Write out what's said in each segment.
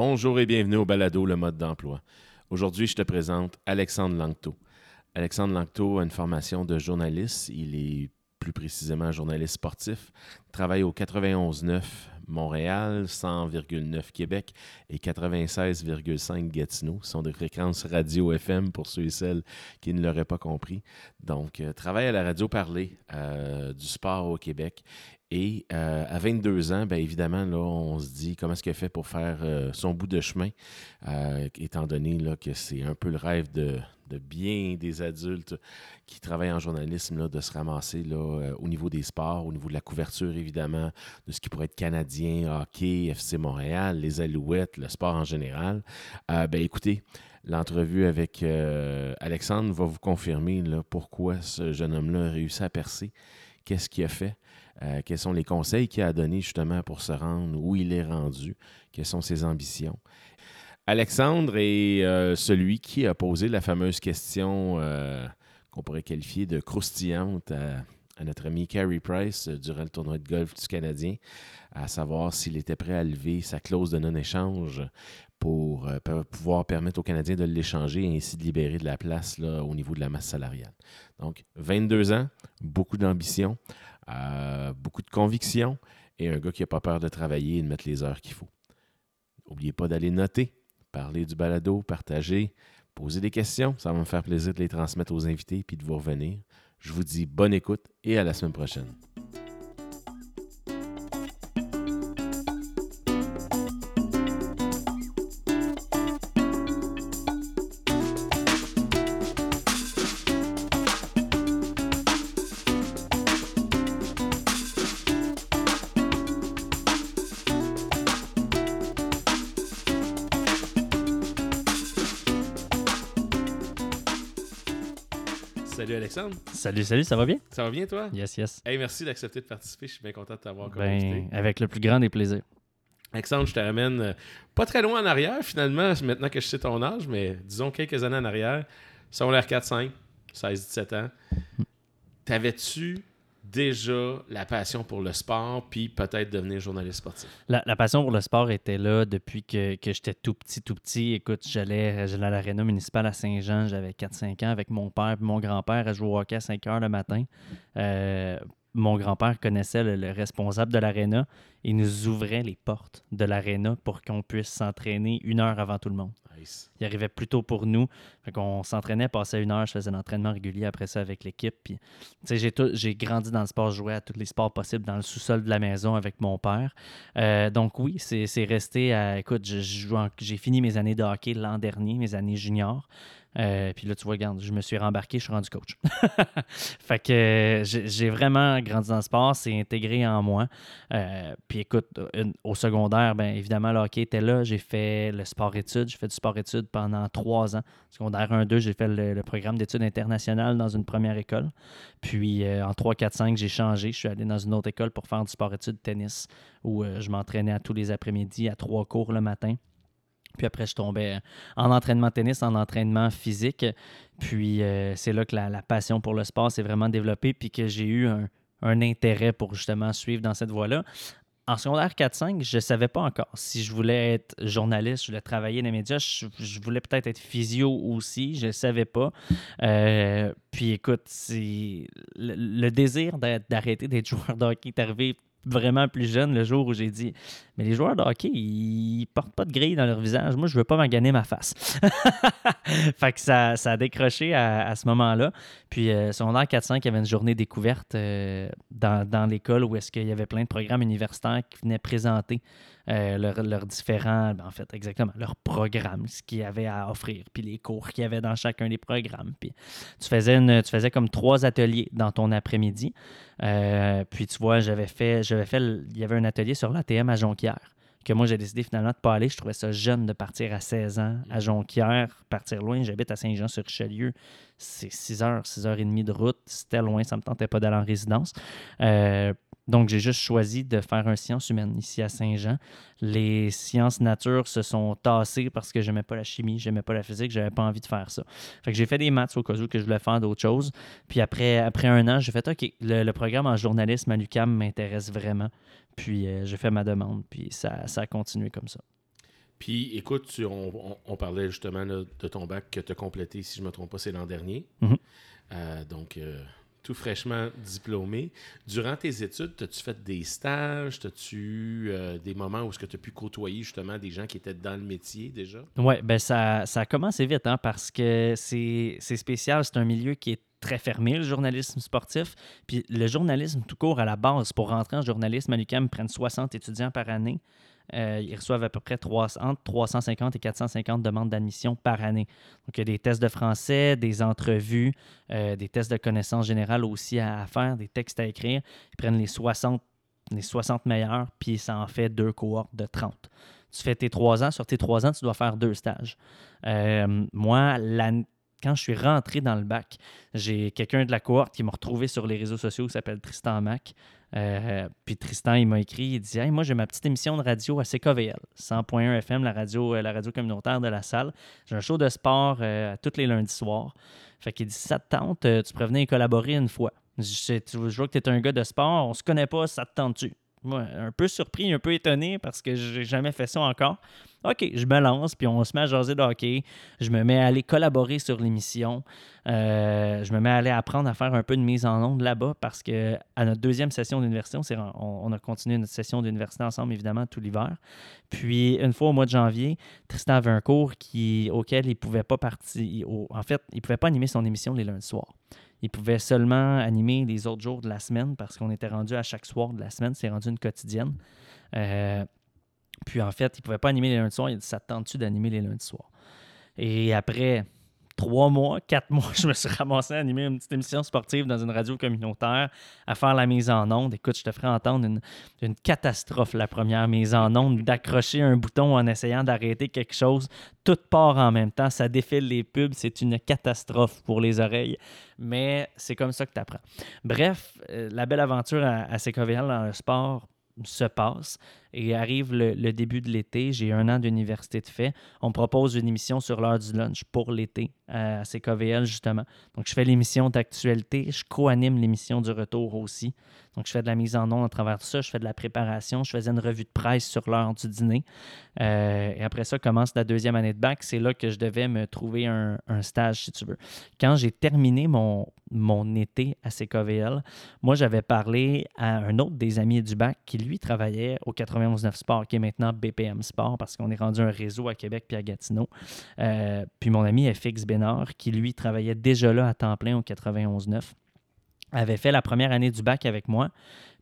Bonjour et bienvenue au Balado Le mode d'emploi. Aujourd'hui, je te présente Alexandre Langto. Alexandre Langto a une formation de journaliste. Il est plus précisément journaliste sportif. Il travaille au 91.9 Montréal, 100,9 Québec et 96,5 Gatineau. Ce sont des fréquences radio FM pour ceux et celles qui ne l'auraient pas compris. Donc, euh, travaille à la radio parlée euh, du sport au Québec. Et euh, à 22 ans, bien évidemment, là, on se dit comment est-ce qu'elle fait pour faire son bout de chemin, étant donné que c'est un peu le rêve de, de bien des adultes qui travaillent en journalisme, là, de se ramasser là, euh, au niveau des sports, au niveau de la couverture, évidemment, de ce qui pourrait être canadien, hockey, FC Montréal, les Alouettes, le sport en général. Euh, ben, écoutez, l'entrevue avec euh, Alexandre va vous confirmer là, pourquoi ce jeune homme-là a réussi à percer, qu'est-ce qu'il a fait? quels sont les conseils qu'il a donnés justement pour se rendre où il est rendu, quelles sont ses ambitions? Alexandre est euh, celui qui a posé la fameuse question euh, qu'on pourrait qualifier de croustillante à, notre ami Carey Price euh, durant le tournoi de golf du Canadien, à savoir s'il était prêt à lever sa clause de non-échange pour pouvoir permettre aux Canadiens de l'échanger et ainsi de libérer de la place au niveau de la masse salariale. Donc, 22 ans, beaucoup d'ambition, beaucoup de conviction et un gars qui n'a pas peur de travailler et de mettre les heures qu'il faut. N'oubliez pas d'aller noter parler du balado, partager, poser des questions. Ça va me faire plaisir de les transmettre aux invités puis de vous revenir. Je vous dis bonne écoute et à la semaine prochaine. Salut, salut, ça va bien? Ça va bien, toi? Yes, yes. Hey, merci d'accepter de participer. Je suis bien content de t'avoir comme ben, Avec le plus grand des plaisirs. Alexandre, je te ramène euh, pas très loin en arrière, finalement, maintenant que je sais ton âge, mais disons quelques années en arrière. Ça l'air 4-5, 16-17 ans. Hmm. T'avais-tu déjà la passion pour le sport, puis peut-être devenir journaliste sportif? La, passion pour le sport était là depuis que, j'étais tout petit, tout petit. Écoute, j'allais, à l'aréna municipale à Saint-Jean, j'avais 4-5 ans avec mon père et mon grand-père à jouer au hockey à 5 heures le matin. Euh, mon grand-père connaissait le, responsable de l'aréna et nous ouvrait les portes de l'aréna pour qu'on puisse s'entraîner une heure avant tout le monde. Il arrivait plus tôt pour nous. Fait qu'on s'entraînait, passait une heure, je faisais un entraînement régulier après ça avec l'équipe. Puis, j'ai, j'ai grandi dans le sport, je jouais à tous les sports possibles dans le sous-sol de la maison avec mon père. Euh, donc oui, c'est, resté à... Écoute, j'ai fini mes années de hockey l'an dernier, mes années juniors. Euh, puis là, tu vois, regarde, je me suis rembarqué, je suis rendu coach. fait que j'ai vraiment grandi dans le sport, c'est intégré en moi. Euh, puis écoute, au secondaire, bien évidemment, le hockey était là. J'ai fait le sport-études. J'ai fait du sport-études pendant trois ans. Secondaire 1-2, j'ai fait le, programme d'études internationales dans une première école. Puis euh, en 3, 4, 5, j'ai changé. Je suis allé dans une autre école pour faire du sport-études tennis où je m'entraînais à tous les après-midi à trois cours le matin. Puis après, je tombais en entraînement tennis, en entraînement physique. Puis euh, c'est là que la, passion pour le sport s'est vraiment développée, puis que j'ai eu un, intérêt pour justement suivre dans cette voie-là. En secondaire 4-5, je ne savais pas encore si je voulais être journaliste, je voulais travailler dans les médias, je, voulais peut-être être physio aussi, je ne savais pas. Euh, puis écoute, le, le, désir d'arrêter d'être joueur de hockey est arrivé vraiment plus jeune le jour où j'ai dit Mais les joueurs de hockey, ils portent pas de grille dans leur visage. Moi, je veux pas m'en gagner ma face. fait que ça, ça a décroché à, ce moment-là. Puis, euh, secondaire 400, il y avait une journée découverte euh, dans, dans l'école où est-ce qu'il y avait plein de programmes universitaires qui venaient présenter euh, leurs différents, ben, en fait, exactement, leurs programmes, ce qu'ils avaient à offrir, puis les cours qu'il y avait dans chacun des programmes. Puis tu faisais, une, tu faisais comme trois ateliers dans ton après-midi. Euh, puis tu vois, j'avais fait, j'avais fait, il y avait un atelier sur l'ATM à Jonquière que moi j'ai décidé finalement de ne pas aller. Je trouvais ça jeune de partir à 16 ans à Jonquière, partir loin. J'habite à Saint-Jean-sur-Richelieu. C'est 6 heures, 6 heures et demie de route. C'était loin, ça ne me tentait pas d'aller en résidence. Euh, donc, j'ai juste choisi de faire un science humaine ici à Saint-Jean. Les sciences nature se sont tassées parce que je n'aimais pas la chimie, je n'aimais pas la physique, je n'avais pas envie de faire ça. Fait que j'ai fait des maths au cas où que je voulais faire d'autres choses. Puis après, après un an, j'ai fait OK, le, programme en journalisme à l'UCAM m'intéresse vraiment. Puis euh, j'ai fait ma demande, puis ça, ça a continué comme ça. Puis, écoute, on, parlait justement de ton bac que tu as complété, si je ne me trompe pas, c'est l'an dernier. Mhm. Euh, donc, euh, tout fraîchement diplômé. Durant tes études, as-tu fait des stages? As-tu eu euh, des moments où tu as pu côtoyer justement des gens qui étaient dans le métier déjà? Oui, ben ça, ça a commencé vite hein, parce que c'est spécial. C'est un milieu qui est très fermé, le journalisme sportif. Puis le journalisme tout court, à la base, pour rentrer en journalisme à l'UQAM, prennent 60 étudiants par année. Euh, ils reçoivent à peu près 300, entre 350 et 450 demandes d'admission par année. Donc, il y a des tests de français, des entrevues, euh, des tests de connaissances générales aussi à, faire, des textes à écrire. Ils prennent les 60, les 60 meilleurs, puis ça en fait deux cohortes de 30. Tu fais tes trois ans. Sur tes trois ans, tu dois faire deux stages. Euh, moi, quand je suis rentré dans le bac, j'ai quelqu'un de la cohorte qui m'a retrouvé sur les réseaux sociaux qui s'appelle Tristan Mac, euh, puis Tristan, il m'a écrit, il dit Moi, j'ai ma petite émission de radio à CKVL, 100.1 FM, la radio, euh, la radio communautaire de la salle. J'ai un show de sport euh, tous les lundis soirs. Fait qu'il dit Ça te tente, tu pourrais venir collaborer une fois. Je, je vois que tu es un gars de sport, on se connaît pas, ça te tente-tu? Moi, un peu surpris, un peu étonné parce que j'ai jamais fait ça encore. OK, je me lance, puis on se met à jaser de hockey. Je me mets à aller collaborer sur l'émission. Euh, je me mets à aller apprendre à faire un peu de mise en onde là-bas parce que à notre deuxième session d'université, on, a continué notre session d'université ensemble, évidemment, tout l'hiver. Puis, une fois au mois de janvier, Tristan avait un cours auquel il ne pouvait pas partir. En fait, il ne pouvait pas animer son émission les lundis soirs. Il pouvait seulement animer les autres jours de la semaine parce qu'on était rendu à chaque soir de la semaine. C'est rendu une quotidienne. Euh, puis en fait, il ne pouvait pas animer les lundis soirs. Il tu d'animer les lundis soirs? Et après trois mois, quatre mois, je me suis ramassé à animer une petite émission sportive dans une radio communautaire, à faire la mise en onde. Écoute, je te ferai entendre une, catastrophe, la première mise en onde, d'accrocher un bouton en essayant d'arrêter quelque chose. Tout part en même temps, ça défile les pubs, c'est une catastrophe pour les oreilles. Mais c'est comme ça que tu apprends. Bref, euh, la belle aventure à, à dans le sport se passe. Et arrive le, début de l'été, j'ai un an d'université de fait. On propose une émission sur l'heure du lunch pour l'été à CKVL, justement. Donc, je fais l'émission d'actualité, je co-anime l'émission du retour aussi. Donc, je fais de la mise en onde à travers ça, je fais de la préparation, je faisais une revue de presse sur l'heure du dîner. Euh, et après ça, commence la deuxième année de bac. C'est là que je devais me trouver un, stage, si tu veux. Quand j'ai terminé mon, mon été à CKVL, moi, j'avais parlé à un autre des amis du bac qui, lui, travaillait au 80 9 Sport, qui est maintenant BPM Sport, parce qu'on est rendu un réseau à Québec puis à Gatineau. Euh, puis mon ami FX Bénard, qui lui travaillait déjà là à temps plein au 91.9, avait fait la première année du bac avec moi.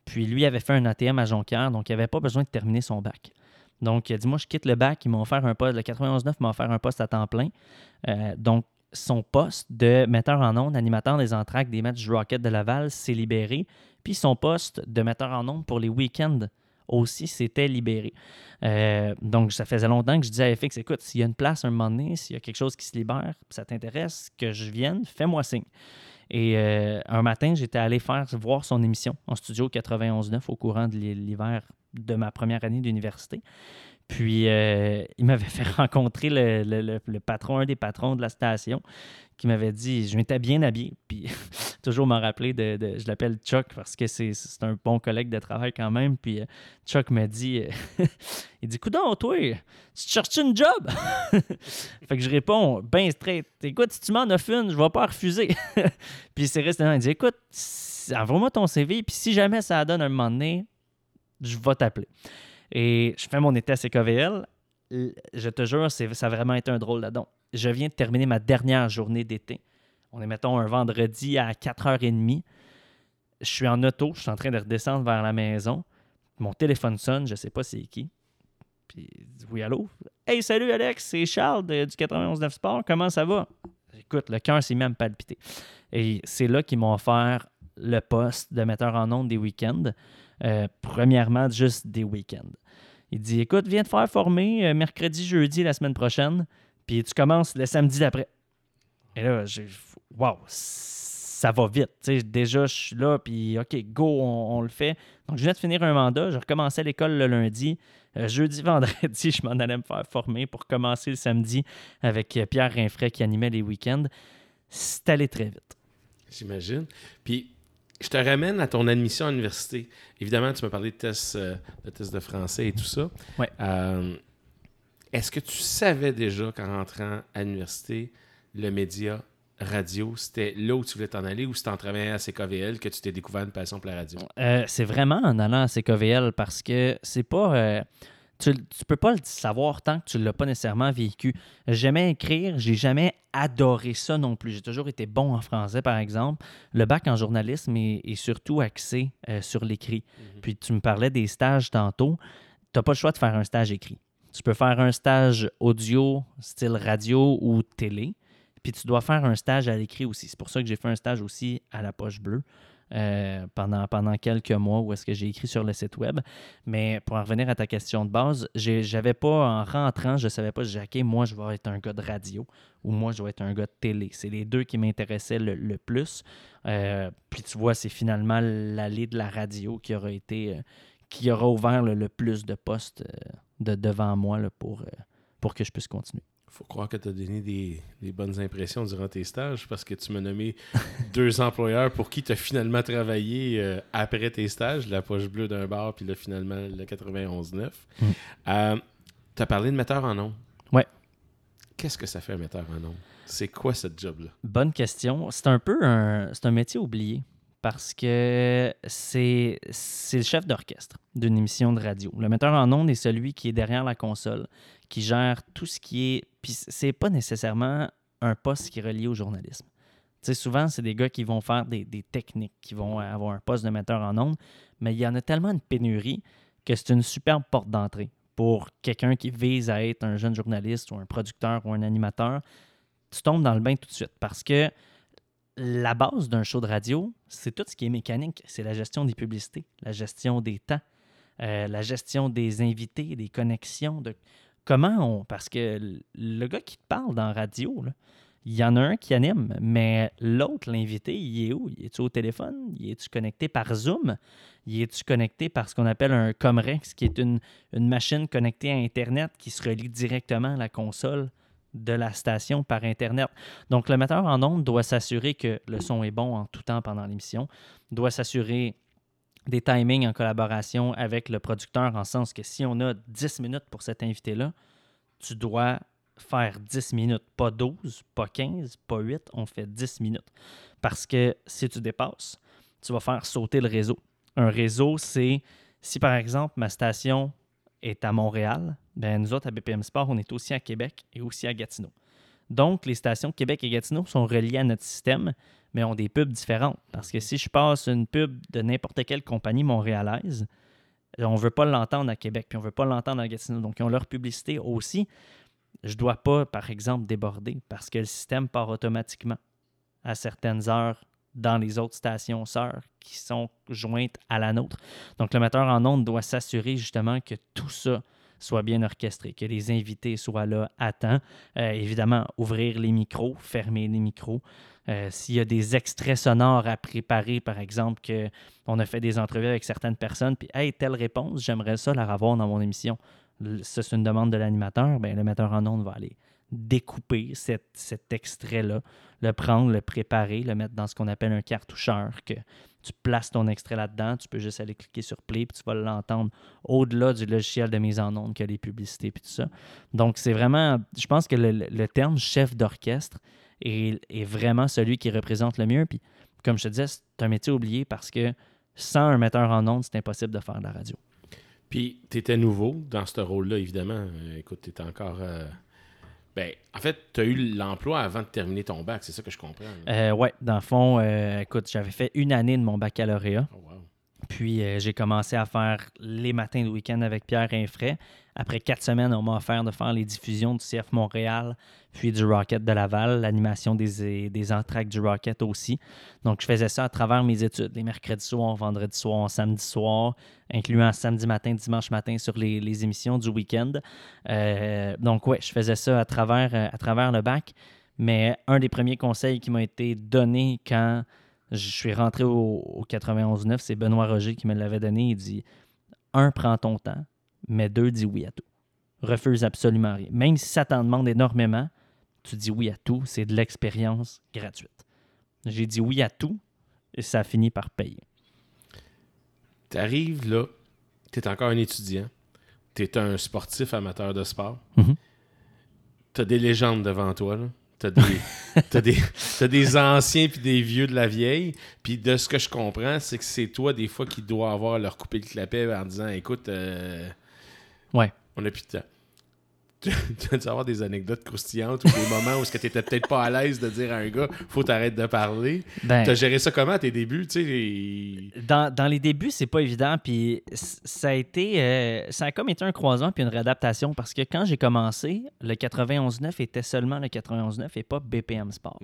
Puis lui avait fait un ATM à Jonquière, donc il n'avait pas besoin de terminer son bac. Donc, il a dit Moi, je quitte le bac, ils m'ont offert un poste, le 91.9 m'a offert un poste à temps plein. Euh, donc, son poste de metteur en ondes, animateur des entraques des matchs du Rocket de Laval s'est libéré. Puis son poste de metteur en ondes pour les week-ends aussi s'était libéré. Euh, donc, ça faisait longtemps que je disais à FX, écoute, s'il y a une place un moment donné, s'il y a quelque chose qui se libère, ça t'intéresse, que je vienne, fais-moi signe. Et euh, un matin, j'étais allé faire voir son émission en studio 91.9 au courant de l'hiver de ma première année d'université. Puis, euh, il m'avait fait rencontrer le, patron, un des patrons de la station, qui m'avait dit Je m'étais bien habillé. Puis, toujours m'en rappeler de, Je l'appelle Chuck parce que c'est un bon collègue de travail quand même. Puis, euh, Chuck m'a dit Il dit Coudon, toi, tu cherches une job Fait que je réponds Ben straight Écoute, si tu m'en offres une, je vais pas refuser. puis, c'est resté Il dit Écoute, envoie-moi ton CV. Puis, si jamais ça donne un moment donné, je vais t'appeler. Et je fais mon été à CKVL. Je te jure, ça a vraiment été un drôle là-dedans. Je viens de terminer ma dernière journée d'été. On est, mettons, un vendredi à 4h30. Je suis en auto, je suis en train de redescendre vers la maison. Mon téléphone sonne, je ne sais pas c'est qui. Puis, oui, allô? Hey, salut Alex, c'est Charles du 91 Sport, comment ça va? Écoute, le cœur s'est même palpité. Et c'est là qu'ils m'ont offert le poste de metteur en ondes des week-ends. Euh, premièrement, juste des week-ends. Il dit Écoute, viens te faire former euh, mercredi, jeudi, la semaine prochaine, puis tu commences le samedi d'après. Et là, j'ai Waouh, ça va vite. déjà, je suis là, puis OK, go, on, le fait. Donc, je viens de finir un mandat. Je recommençais l'école le lundi. Euh, jeudi, vendredi, je m'en allais me faire former pour commencer le samedi avec Pierre Rinfray qui animait les week-ends. C'est allé très vite. J'imagine. Puis, je te ramène à ton admission à l'université. Évidemment, tu m'as parlé de tests, euh, de français et tout ça. Ouais. Euh, Est-ce que tu savais déjà qu'en rentrant à l'université, le média radio, c'était là où tu voulais t'en aller ou c'est en travaillant à CKVL que tu t'es découvert une passion pour la radio? Euh, c'est vraiment en allant à CKVL parce que c'est pas. Tu, tu peux pas le savoir tant que tu l'as pas nécessairement vécu. J'aimais écrire, j'ai jamais adoré ça non plus. J'ai toujours été bon en français, par exemple. Le bac en journalisme est, est surtout axé euh, sur l'écrit. Puis tu me parlais des stages tantôt. Tu n'as pas le choix de faire un stage écrit. Tu peux faire un stage audio, style radio ou télé. Puis tu dois faire un stage à l'écrit aussi. C'est pour ça que j'ai fait un stage aussi à la poche bleue euh, pendant, pendant quelques mois où est-ce que j'ai écrit sur le site web. Mais pour en revenir à ta question de base, j'avais pas, en rentrant, je savais pas, j'ai dit, OK, moi, je vais être un gars de radio ou moi, je vais être un gars de télé. C'est les deux qui m'intéressaient le, le plus. Euh, puis tu vois, c'est finalement l'allée de la radio qui aura été, euh, qui aura ouvert le, plus de postes de devant moi pour, pour que je puisse continuer. Faut croire que tu as donné des, des bonnes impressions durant tes stages parce que tu m'as nommé deux employeurs pour qui tu as finalement travaillé euh, après tes stages, la poche bleue d'un bar, puis là, finalement, le 91.9. Mm. tu as parlé de metteur en nom. Ouais. Qu'est-ce que ça fait un metteur en nom? C'est quoi ce job-là? Bonne question. C'est un peu un, c'est un métier oublié parce que c'est, c'est le chef d'orchestre d'une émission de radio. Le metteur en ondes est celui qui est derrière la console, qui gère tout ce qui est. Puis c'est pas nécessairement un poste qui est relié au journalisme. Tu sais, souvent, c'est des gars qui vont faire des, des techniques, qui vont avoir un poste de metteur en ondes, mais il y en a tellement une pénurie que c'est une superbe porte d'entrée pour quelqu'un qui vise à être un jeune journaliste ou un producteur ou un animateur tu tombes dans le bain tout de suite parce que la base d'un show de radio, c'est tout ce qui est mécanique. C'est la gestion des publicités, la gestion des temps, euh, la gestion des invités, des connexions. De comment on. Parce que le gars qui te parle dans la radio, il y en a un qui anime, mais l'autre, l'invité, il est où? Il est-tu au téléphone? Il est-tu connecté par Zoom? Il est-tu connecté par ce qu'on appelle un Comrex, qui est une, une machine connectée à Internet qui se relie directement à la console de la station par Internet. Donc, le metteur en ondes doit s'assurer que le son est bon en tout temps pendant l'émission, doit s'assurer des timings en collaboration avec le producteur, en sens que si on a 10 minutes pour cet invité-là, tu dois faire 10 minutes, pas 12, pas 15, pas 8, on fait 10 minutes. Parce que si tu dépasses, tu vas faire sauter le réseau. Un réseau, c'est si par exemple ma station est à Montréal, ben nous autres à BPM Sport, on est aussi à Québec et aussi à Gatineau. Donc, les stations Québec et Gatineau sont reliées à notre système, mais ont des pubs différentes. Parce que si je passe une pub de n'importe quelle compagnie montréalaise, on ne veut pas l'entendre à Québec, puis on ne veut pas l'entendre à Gatineau. Donc, ils ont leur publicité aussi. Je ne dois pas, par exemple, déborder parce que le système part automatiquement à certaines heures dans les autres stations sœurs qui sont jointes à la nôtre. Donc, le metteur en ondes doit s'assurer justement que tout ça soit bien orchestré, que les invités soient là à temps. Euh, évidemment, ouvrir les micros, fermer les micros. Euh, S'il y a des extraits sonores à préparer, par exemple, qu'on a fait des entrevues avec certaines personnes, puis Hey, telle réponse, j'aimerais ça la revoir dans mon émission. C'est une demande de l'animateur, ben, le metteur en ondes va aller découper cet, cet extrait-là, le prendre, le préparer, le mettre dans ce qu'on appelle un cartoucheur, que tu places ton extrait là-dedans, tu peux juste aller cliquer sur play, puis tu vas l'entendre au-delà du logiciel de mise en onde que les publicités, puis tout ça. Donc, c'est vraiment, je pense que le, terme chef d'orchestre est, est, vraiment celui qui représente le mieux. Puis, comme je te disais, c'est un métier oublié parce que sans un metteur en onde, c'est impossible de faire de la radio. Puis, tu étais nouveau dans ce rôle-là, évidemment. Euh, écoute, tu étais encore. Euh... Ben, en fait, tu as eu l'emploi avant de terminer ton bac, c'est ça que je comprends. Euh, oui, dans le fond, euh, écoute, j'avais fait une année de mon baccalauréat. Oh, wow. Puis euh, j'ai commencé à faire les matins de week-end avec Pierre Infray. Après quatre semaines, on m'a offert de faire les diffusions du CF Montréal, puis du Rocket de Laval, l'animation des, des du Rocket aussi. Donc je faisais ça à travers mes études, les mercredis soirs, vendredis soirs, samedi soir, incluant samedi matin, dimanche matin sur les, émissions du week-end. Euh, donc ouais, je faisais ça à travers, à travers le bac. Mais un des premiers conseils qui m'a été donné quand je suis rentré au, au 91-9, c'est Benoît Roger qui me l'avait donné. Il dit un, prends ton temps, mais deux, dis oui à tout. Refuse absolument rien. Même si ça t'en demande énormément, tu dis oui à tout. C'est de l'expérience gratuite. J'ai dit oui à tout et ça a fini par payer. Tu arrives là, tu es encore un étudiant, tu es un sportif amateur de sport. Mhm. Tu as des légendes devant toi. Tu as des, t'as des, t'as des anciens puis des vieux de la vieille. Puis de ce que je comprends, c'est que c'est toi, des fois, qui dois avoir leur coupé le clapet en disant Écoute, euh, Ouais. on n'a plus de temps. Tu tu as dû avoir des anecdotes croustillantes ou des moments où tu n'étais peut-être pas à l'aise de dire à un gars faut t'arrêter de parler. Ben, Tu as géré ça comment à tes débuts tu sais, dans, dans les débuts, c'est pas évident. Puis ça a été. euh, ça a comme été un croisement puis une réadaptation parce que quand j'ai commencé, le 91.9 était seulement le 91.9 et pas BPM Sport.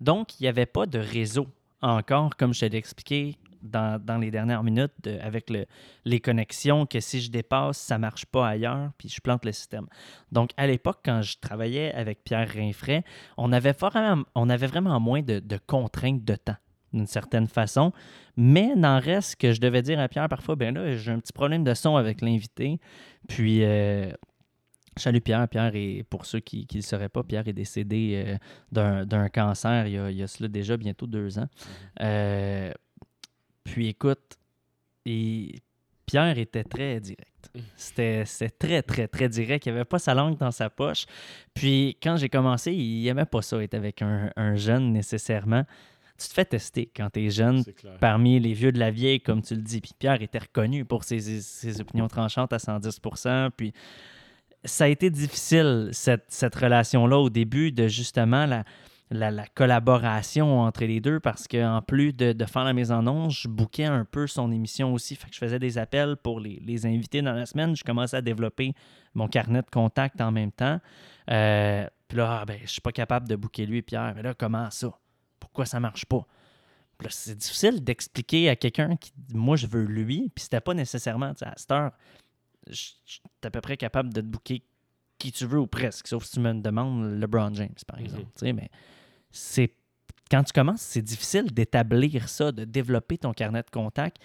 Donc, il n'y avait pas de réseau encore, comme je te l'ai expliqué dans, dans les dernières minutes, de- avec le- les connexions, que si je dépasse, ça ne marche pas ailleurs, puis je plante le système. Donc, à l'époque, quand je travaillais avec Pierre Rinfray, on avait vraiment, on avait vraiment moins de, de contraintes de temps, d'une certaine façon. Mais n'en reste que je devais dire à Pierre parfois, ben là, j'ai un petit problème de son avec l'invité. Puis, euh, Salut Pierre. Pierre est, pour ceux qui ne le sauraient pas, Pierre est décédé euh, d'un- d'un cancer il y, a, il y a cela déjà bientôt deux ans. Euh, puis écoute, et Pierre était très direct. C'était c'était très, très, très direct. Il n'avait pas sa langue dans sa poche. Puis quand j'ai commencé, il n'aimait pas ça, être avec un, un jeune nécessairement. Tu te fais tester quand tu es jeune parmi les vieux de la vieille, comme tu le dis. Puis Pierre était reconnu pour ses, ses opinions tranchantes à 110% Puis ça a été difficile, cette, cette relation-là, au début, de justement la, la, la collaboration entre les deux, parce qu'en plus de, de faire la mise en onde, je bouquais un peu son émission aussi. Fait que je faisais des appels pour les, les invités dans la semaine. Je commençais à développer mon carnet de contact en même temps. Euh, puis là, ah, ben, je suis pas capable de bouquer lui, Pierre. Mais là, comment ça? Pourquoi ça marche pas? C'est difficile d'expliquer à quelqu'un qui dit moi je veux lui, puis c'était pas nécessairement à cette heure, suis à peu près capable de te booker qui tu veux ou presque, sauf si tu me demandes LeBron James, par Mhm. exemple. Mais c'est quand tu commences, c'est difficile d'établir ça, de développer ton carnet de contact.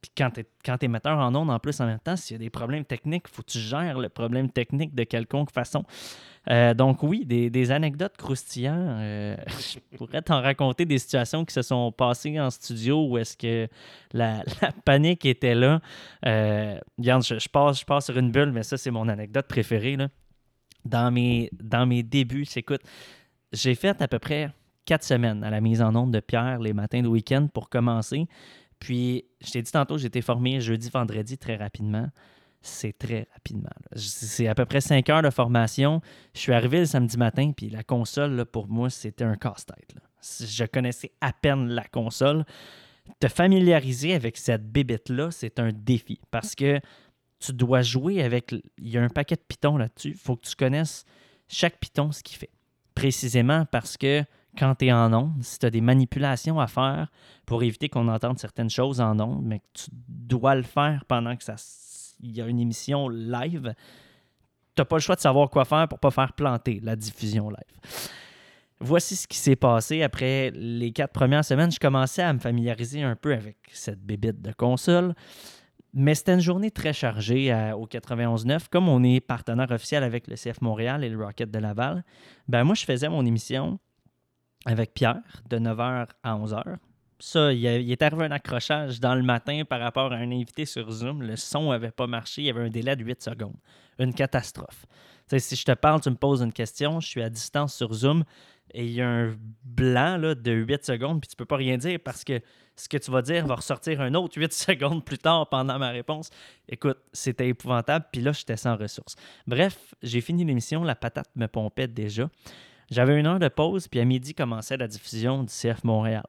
Puis quand tu es, t'es metteur en ondes, en plus, en même temps, s'il y a des problèmes techniques, il faut que tu gères le problème technique de quelconque façon. Euh, donc oui, des, des anecdotes croustillantes. euh, je pourrais t'en raconter des situations qui se sont passées en studio où est-ce que la, la panique était là. Euh, je passe, je passe sur une bulle, mais ça, c'est mon anecdote préférée. Là. Dans, mes, dans mes débuts, écoute, j'ai fait à peu près quatre semaines à la mise en onde de Pierre les matins de week-end pour commencer. Puis, je t'ai dit tantôt, j'ai été formé jeudi, vendredi très rapidement. C'est très rapidement. C'est à peu près cinq heures de formation. Je suis arrivé le samedi matin, puis la console, là, pour moi, c'était un casse-tête. Je connaissais à peine la console. Te familiariser avec cette bébête-là, c'est un défi parce que tu dois jouer avec. Il y a un paquet de pitons là-dessus. Il faut que tu connaisses chaque piton, ce qu'il fait. Précisément parce que quand tu es en onde, si tu as des manipulations à faire pour éviter qu'on entende certaines choses en onde, mais que tu dois le faire pendant que ça il y a une émission live, tu n'as pas le choix de savoir quoi faire pour pas faire planter la diffusion live. Voici ce qui s'est passé après les quatre premières semaines. Je commençais à me familiariser un peu avec cette bébite de console. Mais c'était une journée très chargée à- au 91.9. Comme on est partenaire officiel avec le CF Montréal et le Rocket de Laval, ben moi, je faisais mon émission avec Pierre de 9h à 11h. Ça, il, est arrivé un accrochage dans le matin par rapport à un invité sur Zoom. Le son n'avait pas marché. Il y avait un délai de 8 secondes. Une catastrophe. Si je te parle, tu me poses une question, je suis à distance sur Zoom et il y a un blanc là, de 8 secondes, puis tu peux pas rien dire parce que ce que tu vas dire va ressortir un autre 8 secondes plus tard pendant ma réponse. Écoute, c'était épouvantable, puis là, j'étais sans ressources. Bref, j'ai fini l'émission, la patate me pompait déjà. J'avais une heure de pause, puis à midi commençait la diffusion du CF Montréal.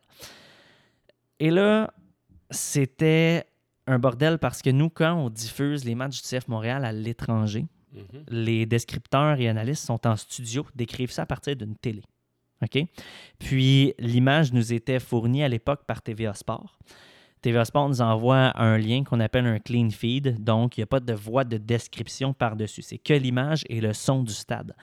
Et là, c'était un bordel parce que nous, quand on diffuse les matchs du CF Montréal à l'étranger, Mhm. les descripteurs et analystes sont en studio, décrivent ça à partir d'une télé. OK? Puis l'image nous était fournie à l'époque par TVA Sport. TVA Sport nous envoie un lien qu'on appelle un clean feed, donc il n'y a pas de voix de description par-dessus. C'est que l'image et le son du stade.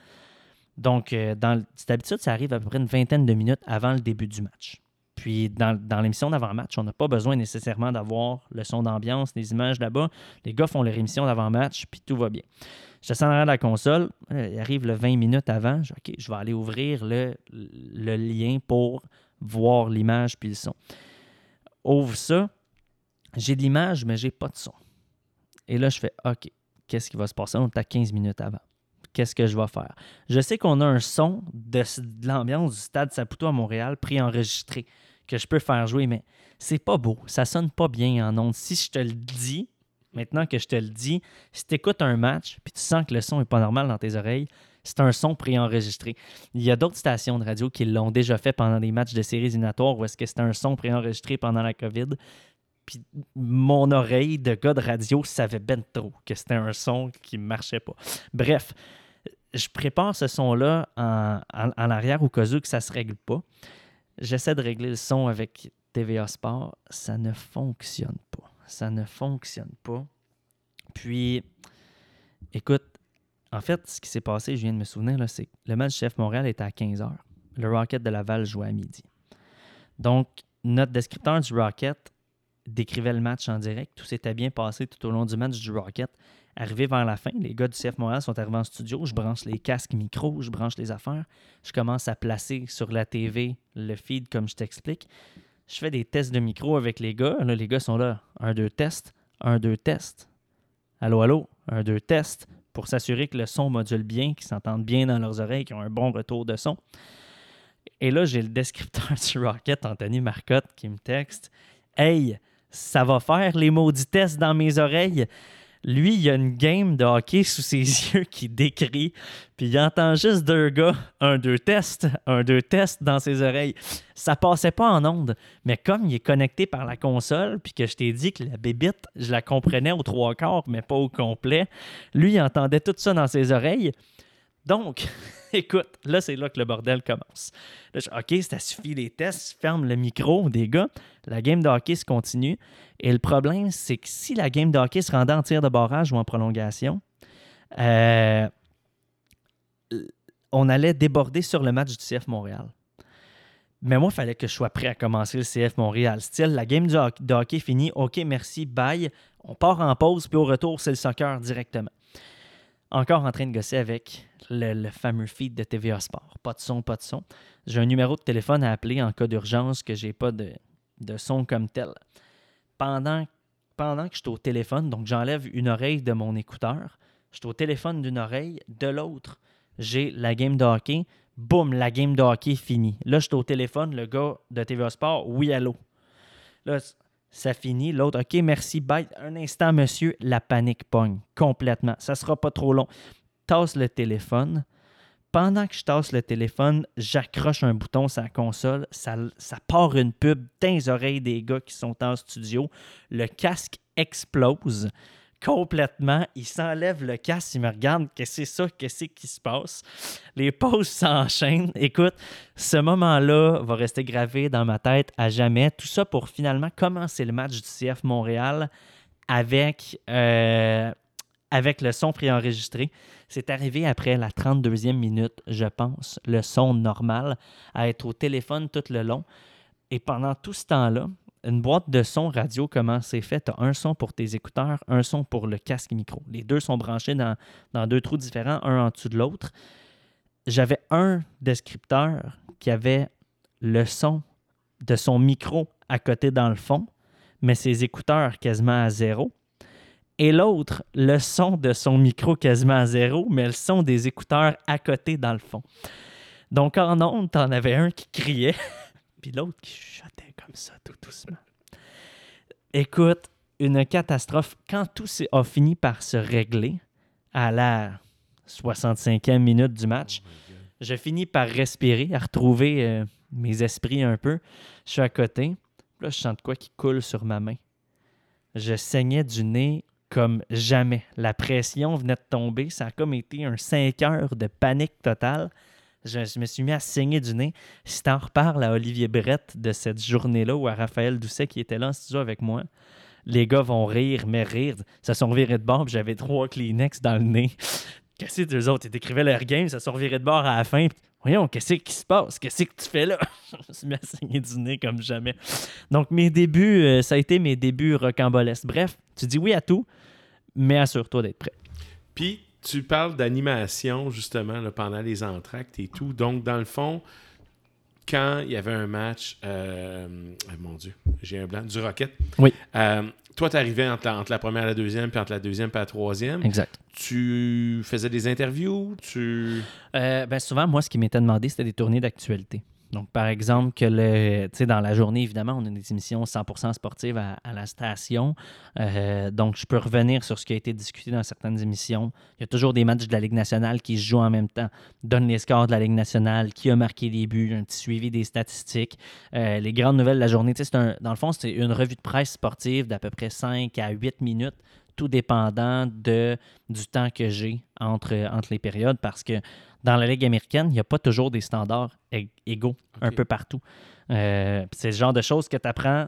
Donc, euh, d'habitude, ça arrive à peu près une vingtaine de minutes avant le début du match. Puis, dans, dans l'émission d'avant-match, on n'a pas besoin nécessairement d'avoir le son d'ambiance, les images là-bas. Les gars font leur émission d'avant-match, puis tout va bien. Je descends en arrière de la console, euh, il arrive le 20 minutes avant. Je, je vais aller ouvrir le, le lien pour voir l'image puis le son. Ouvre ça. J'ai de l'image, mais j'ai pas de son. Et là, je fais OK. qu'est-ce qui va se passer? On est à 15 minutes avant. Qu'est-ce que je vais faire? Je sais qu'on a un son de, l'ambiance du stade Saputo à Montréal préenregistré que je peux faire jouer, mais c'est pas beau. Ça sonne pas bien en ondes. Si je te le dis, maintenant que je te le dis, si tu écoutes un match puis tu sens que le son n'est pas normal dans tes oreilles, c'est un son préenregistré. Il y a d'autres stations de radio qui l'ont déjà fait pendant des matchs de séries éliminatoires où est-ce que c'était un son préenregistré pendant la COVID. Puis mon oreille de gars de radio savait ben trop que c'était un son qui marchait pas. Bref, je prépare ce son-là en, en, arrière au cas où que ça se règle pas. J'essaie de régler le son avec TVA Sport. Ça ne fonctionne pas. Ça ne fonctionne pas. Puis, écoute, en fait, ce qui s'est passé, je viens de me souvenir, c'est que le match chef Montréal était à 15h. Le Rocket de Laval jouait à midi. Donc, notre descripteur du Rocket décrivait le match en direct. Tout s'était bien passé tout au long du match du Rocket. Arrivé vers la fin, les gars du CF Montréal sont arrivés en studio. Je branche les casques micro, je branche les affaires. Je commence à placer sur la TV le feed comme je t'explique. Je fais des tests de micro avec les gars. Là, les gars sont là. Un, deux, test. Un, deux, test. Allô, allô? Un, deux, test pour s'assurer que le son module bien, qu'ils s'entendent bien dans leurs oreilles, qu'ils ont un bon retour de son. Et là, j'ai le descripteur du Rocket, Anthony Marcotte, qui me texte Hey, ça va faire les maudits tests dans mes oreilles. Lui, il a une game de hockey sous ses yeux qui décrit, puis il entend juste deux gars, un, deux tests, un, deux tests dans ses oreilles. Ça passait pas en onde, mais comme il est connecté par la console, puis que je t'ai dit que la bébite, je la comprenais aux trois quarts, mais pas au complet, lui, il entendait tout ça dans ses oreilles. Donc, écoute, là, c'est là que le bordel commence. Là, je, OK, ça suffit les tests, ferme le micro des gars. La game de hockey se continue. Et le problème, c'est que si la game de hockey se rendait en tir de barrage ou en prolongation, euh, on allait déborder sur le match du CF Montréal. Mais moi, il fallait que je sois prêt à commencer le CF Montréal. Style, la game de hockey finie. OK, merci, bye. On part en pause, puis au retour, c'est le soccer directement encore en train de gosser avec le, fameux feed de TVA Sport. Pas de son, pas de son. J'ai un numéro de téléphone à appeler en cas d'urgence que j'ai pas de, son comme tel. Pendant, pendant que je suis au téléphone, donc j'enlève une oreille de mon écouteur, je suis au téléphone d'une oreille, de l'autre, j'ai la game de hockey. Boum, la game de hockey finie. Là, je suis au téléphone, le gars de TVA Sport, oui, allô. Là, ça finit. L'autre, OK, merci, bye. Un instant, monsieur, la panique pogne complètement. Ça sera pas trop long. Tasse le téléphone. Pendant que je tasse le téléphone, j'accroche un bouton sur la console. Ça, ça part une pub dans les oreilles des gars qui sont en studio. Le casque explose complètement. Il s'enlève le casque, il me regarde, qu'est-ce que c'est ça, qu'est-ce qui se passe. Les pauses s'enchaînent. Écoute, ce moment-là va rester gravé dans ma tête à jamais. Tout ça pour finalement commencer le match du CF Montréal avec, euh, avec le son préenregistré. C'est arrivé après la 32e minute, je pense, le son normal, à être au téléphone tout le long. Et pendant tout ce temps-là, une boîte de son radio, comment c'est fait? Tu as un son pour tes écouteurs, un son pour le casque micro. Les deux sont branchés dans, deux trous différents, un en dessous de l'autre. J'avais un descripteur qui avait le son de son micro à côté dans le fond, mais ses écouteurs quasiment à zéro. Et l'autre, le son de son micro quasiment à zéro, mais le son des écouteurs à côté dans le fond. Donc en ondes, tu en avais un qui criait, puis l'autre qui chuchotait comme ça, tout doucement. Écoute, une catastrophe. Quand tout a fini par se régler à la 65e minute du match, oh je finis par respirer, à retrouver euh, mes esprits un peu. Je suis à côté. Là, je sens de quoi qui coule sur ma main. Je saignais du nez comme jamais. La pression venait de tomber. Ça a comme été un 5 heures de panique totale. Je, me suis mis à saigner du nez. Si t'en reparles à Olivier Brett de cette journée-là ou à Raphaël Doucet qui était là en studio avec moi, les gars vont rire, mais rire. Ça sont virés de bord, j'avais trois Kleenex dans le nez. Qu'est-ce que les autres? Ils écrivaient leur game, ça sont virés de bord à la fin. Voyons, qu'est-ce qui se passe? Qu'est-ce que tu fais là? je me suis mis à saigner du nez comme jamais. Donc, mes débuts, euh, ça a été mes débuts rocambolesques. Bref, tu dis oui à tout, mais assure-toi d'être prêt. Puis, tu parles d'animation, justement, pendant les entractes et tout. Donc, dans le fond, quand il y avait un match, euh, euh, mon Dieu, j'ai un blanc, du Rocket. Oui. Euh, toi, tu arrivais entre la, entre la première et la deuxième, puis entre la deuxième et la troisième. Exact. Tu faisais des interviews, tu... Euh, ben souvent, moi, ce qui m'était demandé, c'était des tournées d'actualité. Donc, par exemple, que le, dans la journée, évidemment, on a des émissions 100% sportives à, la station. Euh, donc, je peux revenir sur ce qui a été discuté dans certaines émissions. Il y a toujours des matchs de la Ligue nationale qui se jouent en même temps. Donne les scores de la Ligue nationale, qui a marqué les buts, un petit suivi des statistiques. Euh, les grandes nouvelles de la journée, un- dans le fond, c'est une revue de presse sportive d'à peu près 5 à 8 minutes, tout dépendant de, du temps que j'ai entre, entre les périodes, parce que dans la Ligue américaine, il n'y a pas toujours des standards ég- égaux un peu partout. Euh, c'est le genre de choses que tu apprends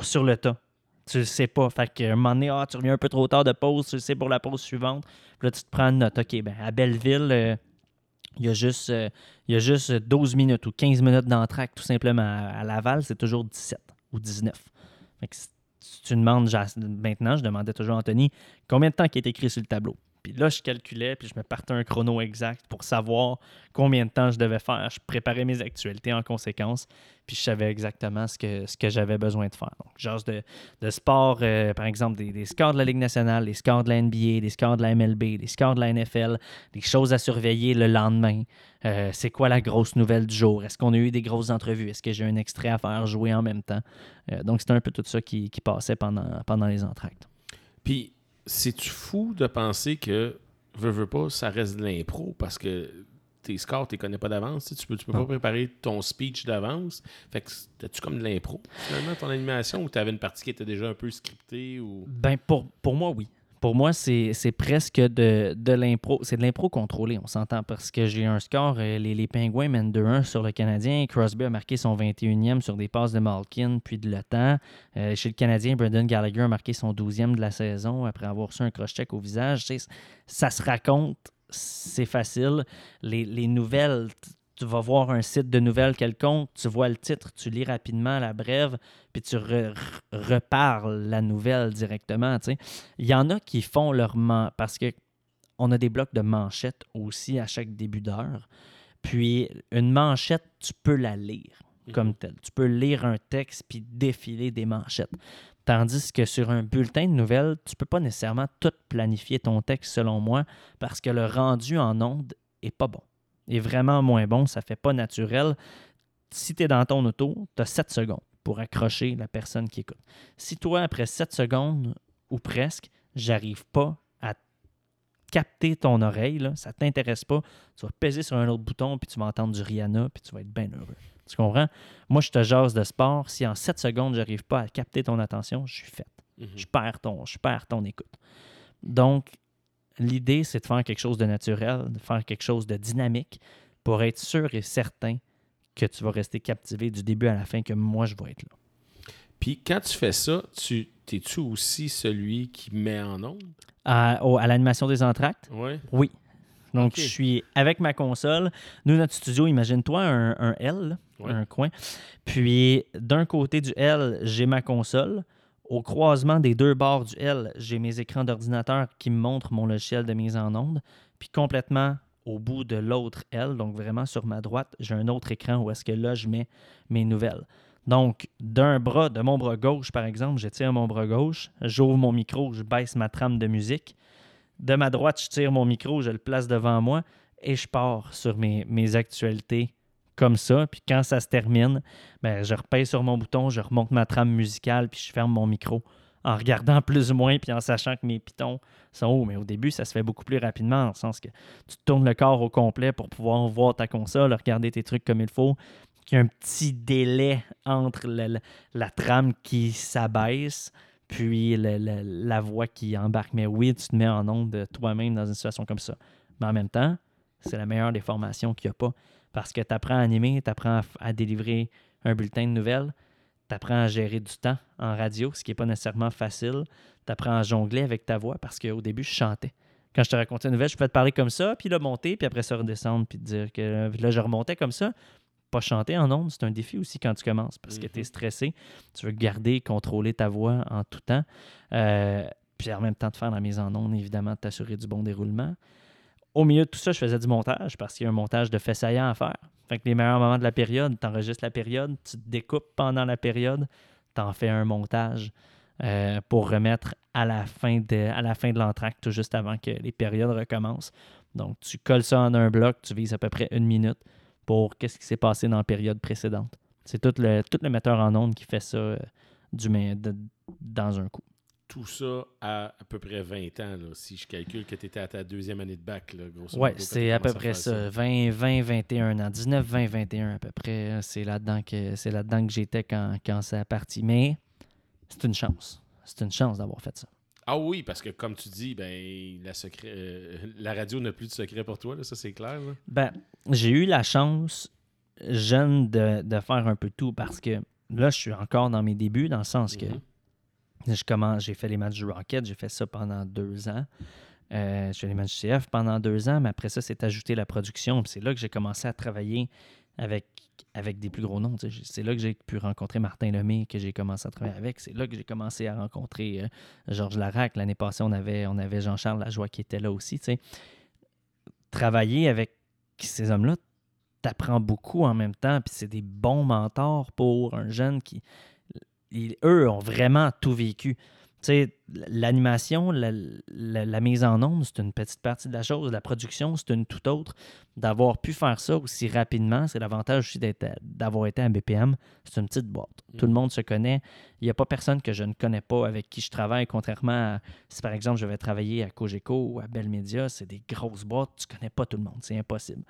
sur le tas. Tu le sais pas. Fait qu'à un moment donné, ah, tu reviens un peu trop tard de pause, tu le sais pour la pause suivante. Puis là, tu te prends une note. OK, ben, à Belleville, euh, il y, a juste, euh, il y a juste 12 minutes ou 15 minutes d'entraque, tout simplement. À à Laval, c'est toujours 17 ou 19. Fait que si tu demandes, maintenant, je demandais toujours à Anthony, combien de temps qui est écrit sur le tableau? Là, je calculais, puis je me partais un chrono exact pour savoir combien de temps je devais faire. Je préparais mes actualités en conséquence, puis je savais exactement ce que, ce que j'avais besoin de faire. Donc, genre de, de sport, euh, par exemple, des, des scores de la Ligue nationale, des scores de la NBA, des scores de la MLB, des scores de la NFL, des choses à surveiller le lendemain. Euh, c'est quoi la grosse nouvelle du jour? Est-ce qu'on a eu des grosses entrevues? Est-ce que j'ai un extrait à faire jouer en même temps? Euh, donc, c'était un peu tout ça qui, qui passait pendant, pendant les entractes. Puis, c'est-tu fou de penser que, veux, veux pas, ça reste de l'impro parce que tes scores, tu les connais pas d'avance. Tu peux, peux pas préparer ton speech d'avance. Fait que t'as-tu comme de l'impro, finalement, ton animation, ou t'avais une partie qui était déjà un peu scriptée ou... Ben, pour, pour moi, oui. Pour moi, c'est presque de, de l'impro. C'est de l'impro contrôlé, on s'entend, parce que j'ai un score. euh, les, les Pingouins mènent 2-1 sur le Canadien. Crosby a marqué son 21e sur des passes de Malkin, puis de Le Temps. Euh, chez le Canadien, Brendan Gallagher a marqué son 12e de la saison après avoir reçu un cross-check au visage. Ça se raconte, c'est facile. Les, les nouvelles, tu vas voir un site de nouvelles quelconque, tu vois le titre, tu lis rapidement la brève, puis tu re- re- reparles la nouvelle directement. Il y en a qui font leur man... parce que on a des blocs de manchettes aussi à chaque début d'heure. Puis une manchette, tu peux la lire comme telle. Tu peux lire un texte puis défiler des manchettes. Tandis que sur un bulletin de nouvelles, tu peux pas nécessairement tout planifier ton texte selon moi parce que le rendu en onde est pas bon. Est vraiment moins bon, ça fait pas naturel. Si tu es dans ton auto, tu as 7 secondes pour accrocher la personne qui écoute. Si toi, après 7 secondes ou presque, j'arrive pas à capter ton oreille, là, ça t'intéresse pas, tu vas peser sur un autre bouton, puis tu vas entendre du Rihanna, puis tu vas être bien heureux. Tu comprends? Moi, je te jase de sport. Si en 7 secondes, j'arrive pas à capter ton attention, je suis fait. Mhm. Je perds ton, je perds ton écoute. Donc, l'idée, c'est de faire quelque chose de naturel, de faire quelque chose de dynamique pour être sûr et certain que tu vas rester captivé du début à la fin, que moi, je vais être là. Puis quand tu fais ça, tu t'es-tu aussi celui qui met en onde? À, l'animation des entractes, Oui. oui. Donc, je suis avec ma console. Nous, notre studio, imagine-toi un, un L, Ouais. un coin. Puis, d'un côté du L, j'ai ma console. Au croisement des deux bords du L, j'ai mes écrans d'ordinateur qui me montrent mon logiciel de mise en onde. Puis, complètement au bout de l'autre L, donc vraiment sur ma droite, j'ai un autre écran où est-ce que là, je mets mes nouvelles. Donc, d'un bras, de mon bras gauche, par exemple, je tire mon bras gauche, j'ouvre mon micro, je baisse ma trame de musique. De ma droite, je tire mon micro, je le place devant moi et je pars sur mes, mes actualités comme ça. Puis quand ça se termine, ben, je repèse sur mon bouton, je remonte ma trame musicale, puis je ferme mon micro en regardant plus ou moins, puis en sachant que mes pitons sont hauts. Mais au début, ça se fait beaucoup plus rapidement, dans le sens que tu tournes le corps au complet pour pouvoir voir ta console, regarder tes trucs comme il faut. Il y a un petit délai entre la trame qui s'abaisse puis la voix qui embarque. Mais oui, tu te mets en onde de toi-même dans une situation comme ça. Mais en même temps, c'est la meilleure des formations qu'il n'y a pas. Parce que tu apprends à animer, tu apprends à, délivrer un bulletin de nouvelles, tu apprends à gérer du temps en radio, ce qui n'est pas nécessairement facile. Tu apprends à jongler avec ta voix parce qu'au début, je chantais. Quand je te racontais une nouvelle, je pouvais te parler comme ça, puis là, monter, puis après ça, redescendre, puis te dire que puis là, je remontais comme ça. Pas chanter en ondes, c'est un défi aussi quand tu commences parce que Mhm. tu es stressé. Tu veux garder, contrôler ta voix en tout temps. Euh, puis en même temps de faire la mise en onde, évidemment, de t'assurer du bon déroulement. Au milieu de tout ça, je faisais du montage parce qu'il y a un montage de saillants à faire. Fait que les meilleurs moments de la période, tu enregistres la période, tu te découpes pendant la période, tu en fais un montage euh, pour remettre à la fin de, à la fin de l'entracte, tout juste avant que les périodes recommencent. Donc, tu colles ça en un bloc, tu vises à peu près une minute pour qu'est-ce qui s'est passé dans la période précédente. C'est tout le, tout metteur en ondes qui fait ça euh, du, dans un coup tout ça à à peu près 20 ans, si je calcule que tu étais à ta deuxième année de bac, Oui, c'est à peu près ça. 20, 20, 21 ans. 19, 20, 21 à peu près. C'est là-dedans que, c'est là-dedans que j'étais quand, quand ça a parti. Mais c'est une chance. C'est une chance d'avoir fait ça. Ah oui, parce que comme tu dis, ben la, secret, euh, la radio n'a plus de secret pour toi, ça c'est clair. Ben, j'ai eu la chance, jeune, de, de, faire un peu tout parce que là, je suis encore dans mes débuts, dans le sens que commence, j'ai fait les matchs du Rocket, j'ai fait ça pendant deux ans. Euh, j'ai fait les matchs du CF pendant deux ans, mais après ça, c'est ajouté la production. C'est là que j'ai commencé à travailler avec, avec des plus gros noms. C'est là que j'ai pu rencontrer Martin Lemay, que j'ai commencé à travailler avec. C'est là que j'ai commencé à rencontrer euh, Georges Larac. L'année passée, on avait, on avait Jean-Charles Lajoie qui était là aussi. Travailler avec ces hommes-là, t'apprends beaucoup en même temps, puis c'est des bons mentors pour un jeune qui, eux ont vraiment tout vécu. L'animation, la, la, mise en onde, c'est une petite partie de la chose. La production, c'est une toute autre. D'avoir pu faire ça aussi rapidement, c'est l'avantage aussi d'avoir été à BPM. C'est une petite boîte. Tout le mm. monde se connaît. Il n'y a pas personne que je ne connais pas avec qui je travaille, contrairement à si par exemple je vais travailler à Cogeco ou à Bell Media, c'est des grosses boîtes. Tu ne connais pas tout le monde. C'est impossible.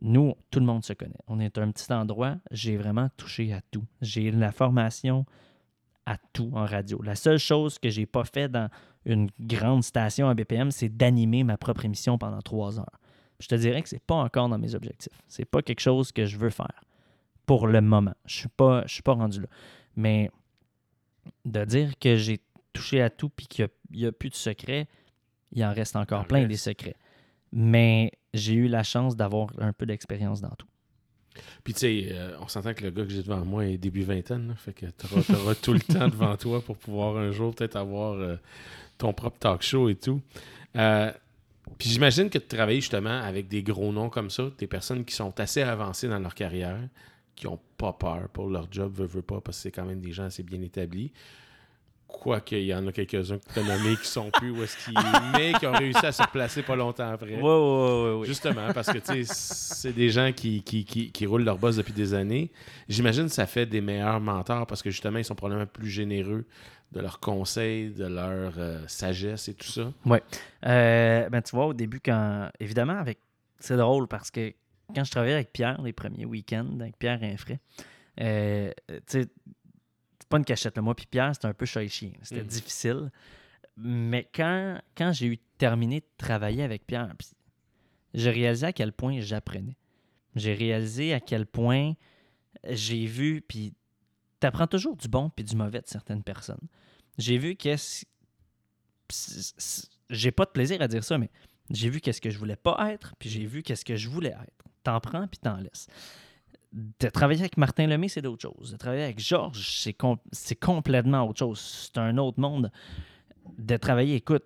Nous, tout le monde se connaît. On est un petit endroit. J'ai vraiment touché à tout. J'ai la formation à tout en radio. La seule chose que j'ai pas fait dans une grande station à BPM, c'est d'animer ma propre émission pendant trois heures. Je te dirais que c'est pas encore dans mes objectifs. C'est pas quelque chose que je veux faire pour le moment. Je suis pas, je suis pas rendu là. Mais de dire que j'ai touché à tout puis qu'il n'y a, plus de secrets, il en reste encore plein des secrets. Mais j'ai eu la chance d'avoir un peu d'expérience dans tout. Puis, tu sais, euh, on s'entend que le gars que j'ai devant moi est début vingtaine. fait que tu auras, tout le temps devant toi pour pouvoir un jour peut-être avoir euh, ton propre talk show et tout. Euh, puis j'imagine que tu travailles justement avec des gros noms comme ça, des personnes qui sont assez avancées dans leur carrière, qui n'ont pas peur pour leur job, veut, veut pas, parce que c'est quand même des gens assez bien établis. Quoique, il y en a quelques-uns que tu as nommés qui sont plus où est-ce qu'ils mais qui ont réussi à se replacer pas longtemps après. Oui, oui, oui. Justement, parce que c'est des gens qui, qui, qui, roulent leur boss depuis des années. J'imagine que ça fait des meilleurs mentors parce que justement, ils sont probablement plus généreux de leurs conseils, de leur euh, sagesse et tout ça. Oui. Euh, ben, tu vois, au début, quand. Évidemment, avec. C'est drôle parce que quand je travaillais avec Pierre les premiers week-ends, avec Pierre Infray, euh, tu sais, pas une cachette. Moi puis Pierre, c'était un peu chat chien. C'était mhm. difficile. Mais quand, quand j'ai eu terminé de travailler avec Pierre, j'ai réalisé à quel point j'apprenais. J'ai réalisé à quel point j'ai vu, puis tu apprends toujours du bon puis du mauvais de certaines personnes. J'ai vu qu'est-ce. J'ai pas de plaisir à dire ça, mais j'ai vu qu'est-ce que je voulais pas être, puis j'ai vu qu'est-ce que je voulais être. T'en prends puis t'en laisses de travailler avec Martin Lemay, c'est d'autres choses. De travailler avec Georges, c'est, complètement autre chose. C'est un autre monde. De travailler, écoute,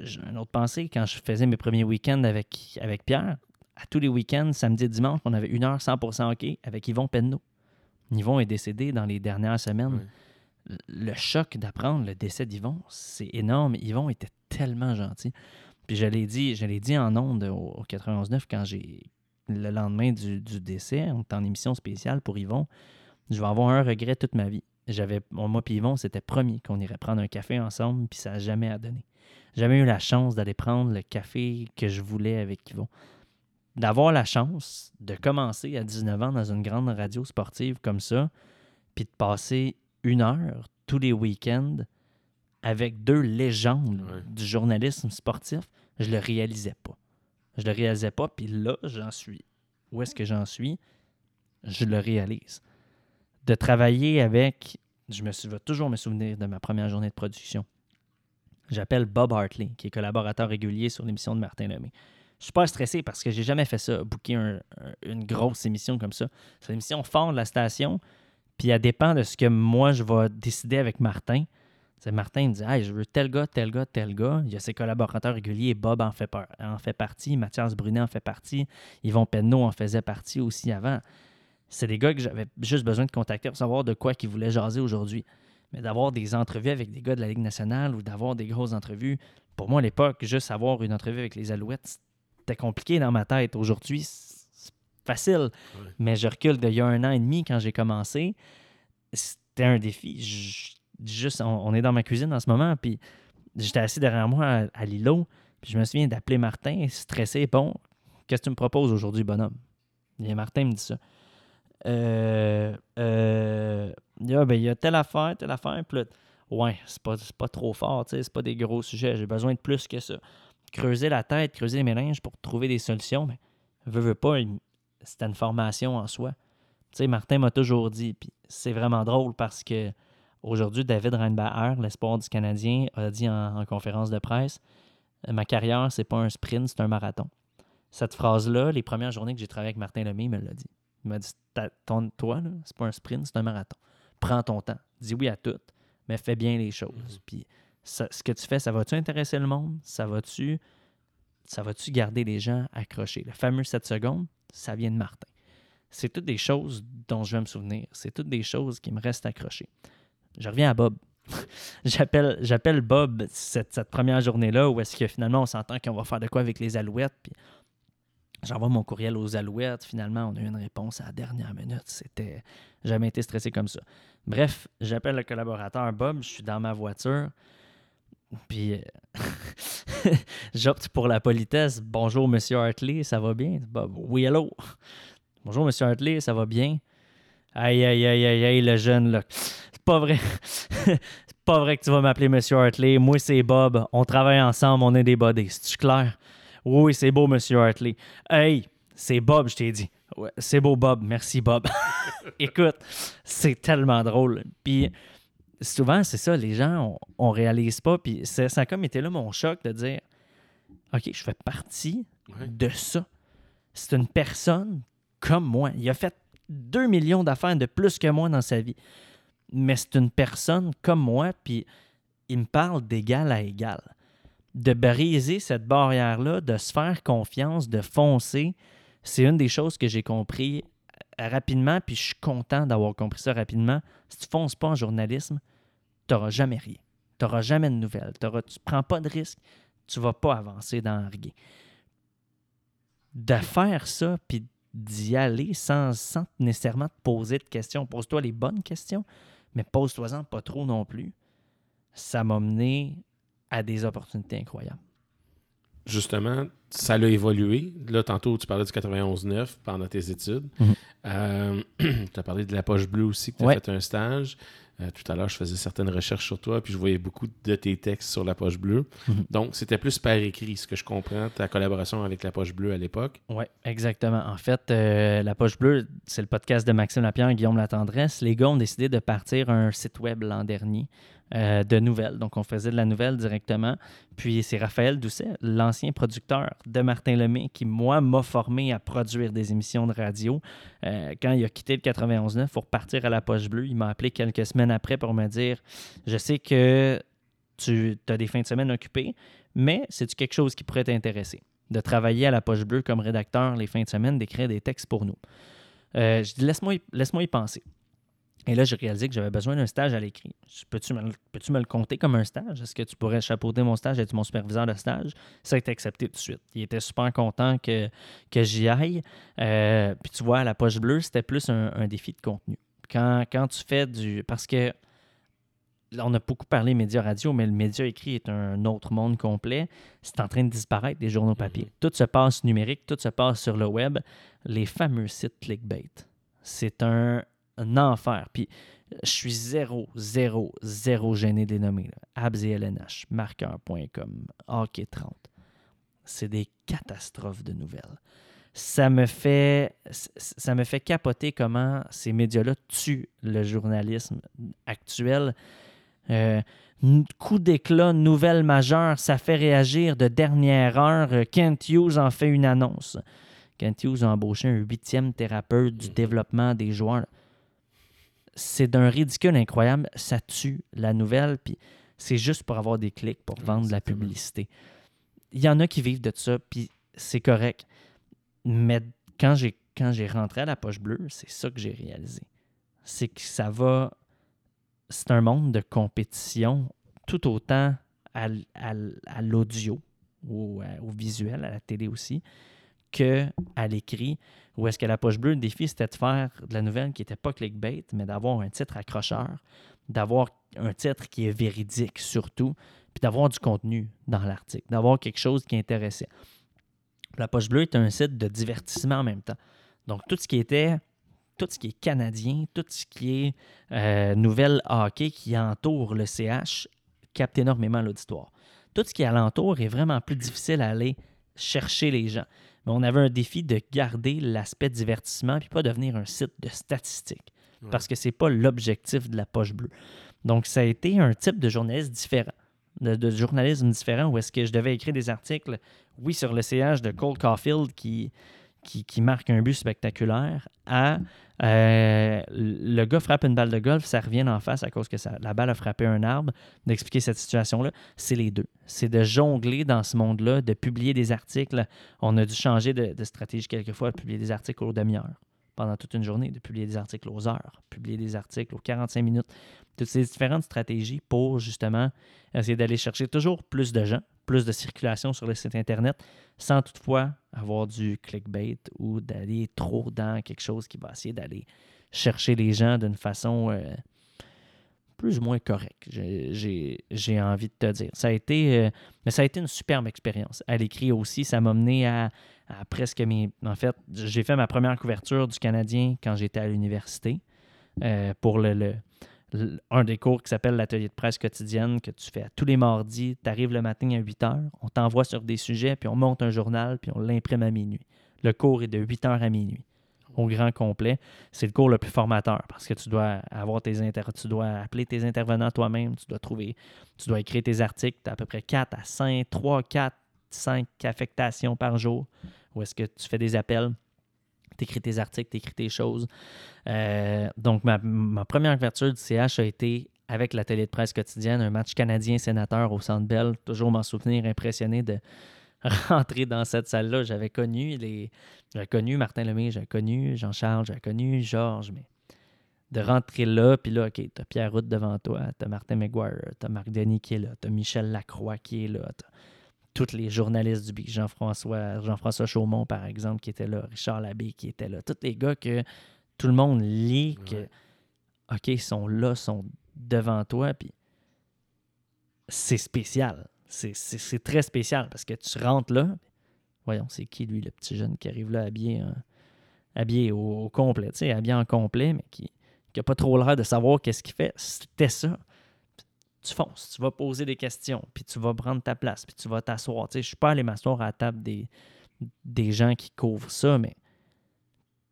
j'ai une autre pensée. Quand je faisais mes premiers week-ends avec, avec Pierre, à tous les week-ends, samedi et dimanche, on avait une heure 100% hockey avec Yvon Penneau. Yvon est décédé dans les dernières semaines. Le choc d'apprendre le décès d'Yvon, c'est énorme. Yvon était tellement gentil. Puis je l'ai dit, je l'ai dit en ondes au, au 91.9 quand j'ai le lendemain du, décès, on est en émission spéciale pour Yvon, je vais avoir un regret toute ma vie. J'avais, moi et Yvon, c'était promis qu'on irait prendre un café ensemble, puis ça n'a jamais à donner. Jamais eu la chance d'aller prendre le café que je voulais avec Yvon. D'avoir la chance de commencer à 19 ans dans une grande radio sportive comme ça, puis de passer une heure tous les week-ends avec deux légendes du journalisme sportif, je le réalisais pas. Je le réalisais pas, puis là, j'en suis. Où est-ce que j'en suis? Je le réalise. De travailler avec, je me vais toujours me souvenir de ma première journée de production. J'appelle Bob Hartley, qui est collaborateur régulier sur l'émission de Martin Lemay. Je suis pas stressé parce que j'ai jamais fait ça, booker une grosse émission comme ça. C'est une émission fort de la station, puis elle dépend de ce que moi je vais décider avec Martin. C'est Martin me dit Hey, je veux tel gars, tel gars, tel gars. Il y a ses collaborateurs réguliers. Bob en fait, en fait partie. Mathias Brunet en fait partie. Yvon Penneau en faisait partie aussi avant. C'est des gars que j'avais juste besoin de contacter pour savoir de quoi qu'ils voulaient jaser aujourd'hui. Mais d'avoir des entrevues avec des gars de la Ligue nationale ou d'avoir des grosses entrevues, pour moi à l'époque, juste avoir une entrevue avec les Alouettes, c'était compliqué dans ma tête. Aujourd'hui, c'est facile. Mais je recule d'il y a un an et demi quand j'ai commencé. C'était un défi juste, on, est dans ma cuisine en ce moment, puis j'étais assis derrière moi à, l'îlot, puis je me souviens d'appeler Martin, stressé. Bon, qu'est-ce que tu me proposes aujourd'hui, bonhomme? Et Martin me dit ça. Euh, euh, il, y a, ben, il y a telle affaire, telle affaire, puis ouais, c'est pas, pas trop fort, c'est pas des gros sujets, j'ai besoin de plus que ça. Creuser la tête, creuser les mélanges pour trouver des solutions, mais veux, veux pas, c'est une formation en soi. Tu sais, Martin m'a toujours dit, puis c'est vraiment drôle parce que Aujourd'hui, David Reinbacher, l'espoir du Canadien, a dit en, conférence de presse Ma carrière, c'est pas un sprint, c'est un marathon. Cette phrase-là, les premières journées que j'ai travaillé avec Martin Lemay, il me l'a dit. Il m'a dit Toi, c'est pas un sprint, c'est un marathon. Prends ton temps. Dis oui à tout, mais fais bien les choses. Mhm. Puis ce que tu fais, ça va-tu intéresser le monde? Ça va-tu ça va-tu garder les gens accrochés? Le fameux 7 secondes, ça vient de Martin. C'est toutes des choses dont je vais me souvenir. C'est toutes des choses qui me restent accrochées je reviens à Bob. j'appelle, Bob cette, première journée-là où est-ce que finalement on s'entend qu'on va faire de quoi avec les alouettes. Puis j'envoie mon courriel aux alouettes. Finalement, on a eu une réponse à la dernière minute. C'était jamais été stressé comme ça. Bref, j'appelle le collaborateur Bob. Je suis dans ma voiture. Puis euh, j'opte pour la politesse. Bonjour, monsieur Hartley, ça va bien? Bob, oui, hello. Bonjour, monsieur Hartley, ça va bien? Aïe, aïe, aïe, aïe, aïe, le jeune, là pas vrai. c'est pas vrai que tu vas m'appeler Monsieur Hartley. Moi, c'est Bob. On travaille ensemble, on est des buddies. C'est clair? Oui, c'est beau, Monsieur Hartley. Hey, c'est Bob, je t'ai dit. Ouais, c'est beau, Bob. Merci, Bob. Écoute, c'est tellement drôle. Puis souvent, c'est ça, les gens, on, réalise pas. Puis ça a comme été là mon choc de dire OK, je fais partie de ça. C'est une personne comme moi. Il a fait 2 millions d'affaires de plus que moi dans sa vie mais c'est une personne comme moi, puis il me parle d'égal à égal. De briser cette barrière-là, de se faire confiance, de foncer, c'est une des choses que j'ai compris rapidement, puis je suis content d'avoir compris ça rapidement. Si tu fonces pas en journalisme, tu n'auras jamais rien. Tu n'auras jamais de nouvelles. tu ne prends pas de risques, tu ne vas pas avancer dans rien. De faire ça, puis d'y aller sans, sans nécessairement te poser de questions. Pose-toi les bonnes questions mais pose-toi-en pas trop non plus. Ça m'a mené à des opportunités incroyables. Justement, ça l'a évolué. Là, tantôt, tu parlais du 91-9 pendant tes études. Mhm. Euh, tu as parlé de la poche bleue aussi, que tu as fait un stage. Euh, tout à l'heure, je faisais certaines recherches sur toi, puis je voyais beaucoup de tes textes sur la poche bleue. Mhm. Donc, c'était plus par écrit, ce que je comprends, ta collaboration avec la poche bleue à l'époque. Oui, exactement. En fait, euh, la poche bleue, c'est le podcast de Maxime Lapierre et Guillaume Latendresse. Les gars ont décidé de partir un site web l'an dernier. Euh, de nouvelles. Donc, on faisait de la nouvelle directement. Puis, c'est Raphaël Doucet, l'ancien producteur de Martin Lemay, qui, moi, m'a formé à produire des émissions de radio. Euh, quand il a quitté le 91.9 pour partir à la Poche Bleue, il m'a appelé quelques semaines après pour me dire Je sais que tu as des fins de semaine occupées, mais c'est-tu quelque chose qui pourrait t'intéresser? De travailler à la Poche Bleue comme rédacteur les fins de semaine, d'écrire des textes pour nous. Euh, je dis Laisse-moi laisse y penser. Et là, j'ai réalisé que j'avais besoin d'un stage à l'écrit. Peux-tu me, peux me, le compter comme un stage? Est-ce que tu pourrais chapeauter mon stage, être mon superviseur de stage? Ça a été accepté tout de suite. Il était super content que, que j'y aille. Euh, puis tu vois, la poche bleue, c'était plus un, défi de contenu. Quand, quand tu fais du... Parce que on a beaucoup parlé médias radio, mais le média écrit est un autre monde complet. C'est en train de disparaître des journaux papier. Mm-hmm. Tout se passe numérique, tout se passe sur le web. Les fameux sites clickbait. C'est un un enfer. Puis je suis zéro, zéro, zéro gêné des nommés. Abs et LNH, marqueur.com, hockey 30. C'est des catastrophes de nouvelles. Ça me fait, ça me fait capoter comment ces médias-là tuent le journalisme actuel. Euh, coup d'éclat, nouvelle majeure, ça fait réagir de dernière heure. Kent Hughes en fait une annonce. Kent Hughes a embauché un huitième thérapeute du développement des joueurs c'est d'un ridicule incroyable. Ça tue la nouvelle. Puis c'est juste pour avoir des clics, pour vendre de la publicité. Il y en a qui vivent de ça, puis c'est correct. Mais quand j'ai quand j'ai rentré à la poche bleue, c'est ça que j'ai réalisé. C'est que ça va. C'est un monde de compétition tout autant à, l'audio ou à- au visuel, à la télé aussi, que à l'écrit. Où est-ce que la poche bleue, le défi, c'était de faire de la nouvelle qui n'était pas clickbait, mais d'avoir un titre accrocheur, d'avoir un titre qui est véridique surtout, puis d'avoir du contenu dans l'article, d'avoir quelque chose qui intéressait. La Poche Bleue est un site de divertissement en même temps. Donc, tout ce qui était, tout ce qui est canadien, tout ce qui est euh, nouvelle hockey qui entoure le CH capte énormément l'auditoire. Tout ce qui est alentour est vraiment plus difficile à aller chercher les gens. Mais on avait un défi de garder l'aspect divertissement puis pas devenir un site de statistiques. Ouais. Parce que c'est pas l'objectif de la poche bleue. Donc, ça a été un type de journaliste différent, de, de journalisme différent, où est-ce que je devais écrire des articles, oui, sur le CH de Cole Caulfield qui, qui, marque un but spectaculaire, à euh, le gars frappe une balle de golf, ça revient en face à cause que la balle a frappé un arbre, d'expliquer cette situation-là. C'est les deux. C'est de jongler dans ce monde-là, de publier des articles. On a dû changer de, de stratégie quelquefois, de publier des articles aux demi-heures pendant toute une journée, de publier des articles aux heures, publier des articles aux 45 minutes. Toutes ces différentes stratégies pour justement essayer d'aller chercher toujours plus de gens, plus de circulation sur le site Internet, sans toutefois avoir du clickbait ou d'aller trop dans quelque chose qui va essayer d'aller chercher les gens d'une façon euh, plus ou moins correcte, j'ai- envie de te dire. Ça a été, euh, mais ça a été une superbe expérience. À l'écrit aussi, ça m'a mené à, presque mes... En fait, j'ai fait ma première couverture du Canadien quand j'étais à l'université euh, pour le, un des cours qui s'appelle l'atelier de presse quotidienne que tu fais tous les mardis. Tu arrives le matin à 8 heures, on t'envoie sur des sujets, puis on monte un journal, puis on l'imprime à minuit. Le cours est de 8 heures à minuit au grand complet. C'est le cours le plus formateur parce que tu dois avoir tes inter tu dois appeler tes intervenants toi-même, tu dois trouver, tu dois écrire tes articles, tu as à peu près 4 à 5, 3, 4, 5 affectations par jour où est-ce que tu fais des appels, tu écris tes articles, tu écris tes choses. Euh, donc, ma, première couverture du CH a été avec la télé de presse quotidienne, un match canadien-sénateur au Centre Bell. Toujours m'en souvenir, impressionné de rentrer dans cette salle-là. J'avais connu les... J'avais connu Martin Lemay, j'avais connu Jean-Charles, j'avais connu Georges, mais de rentrer là, puis là, OK, t'as Pierre Route devant toi, t'as Martin McGuire, t'as Marc Denis qui est là, t'as Michel Lacroix qui est là, t'as tous les journalistes du Big, Jean-François Jean-François Chaumont, par exemple, qui était là, Richard Labbé qui était là, tous les gars que tout le monde lit, que, Ouais. OK, ils sont là, sont devant toi, puis c'est spécial. C'est- C'est c'est très spécial parce que tu rentres là, voyons, c'est qui lui, le petit jeune qui arrive là habillé, hein, habillé au, au complet, tu sais, habillé en complet, mais qui n'a pas trop l'air de savoir qu'est-ce qu'il fait. C'était ça. Tu fonces, tu vas poser des questions, puis tu vas prendre ta place, puis tu vas t'asseoir. Tu je suis pas allé m'asseoir à la table des, gens qui couvrent ça, mais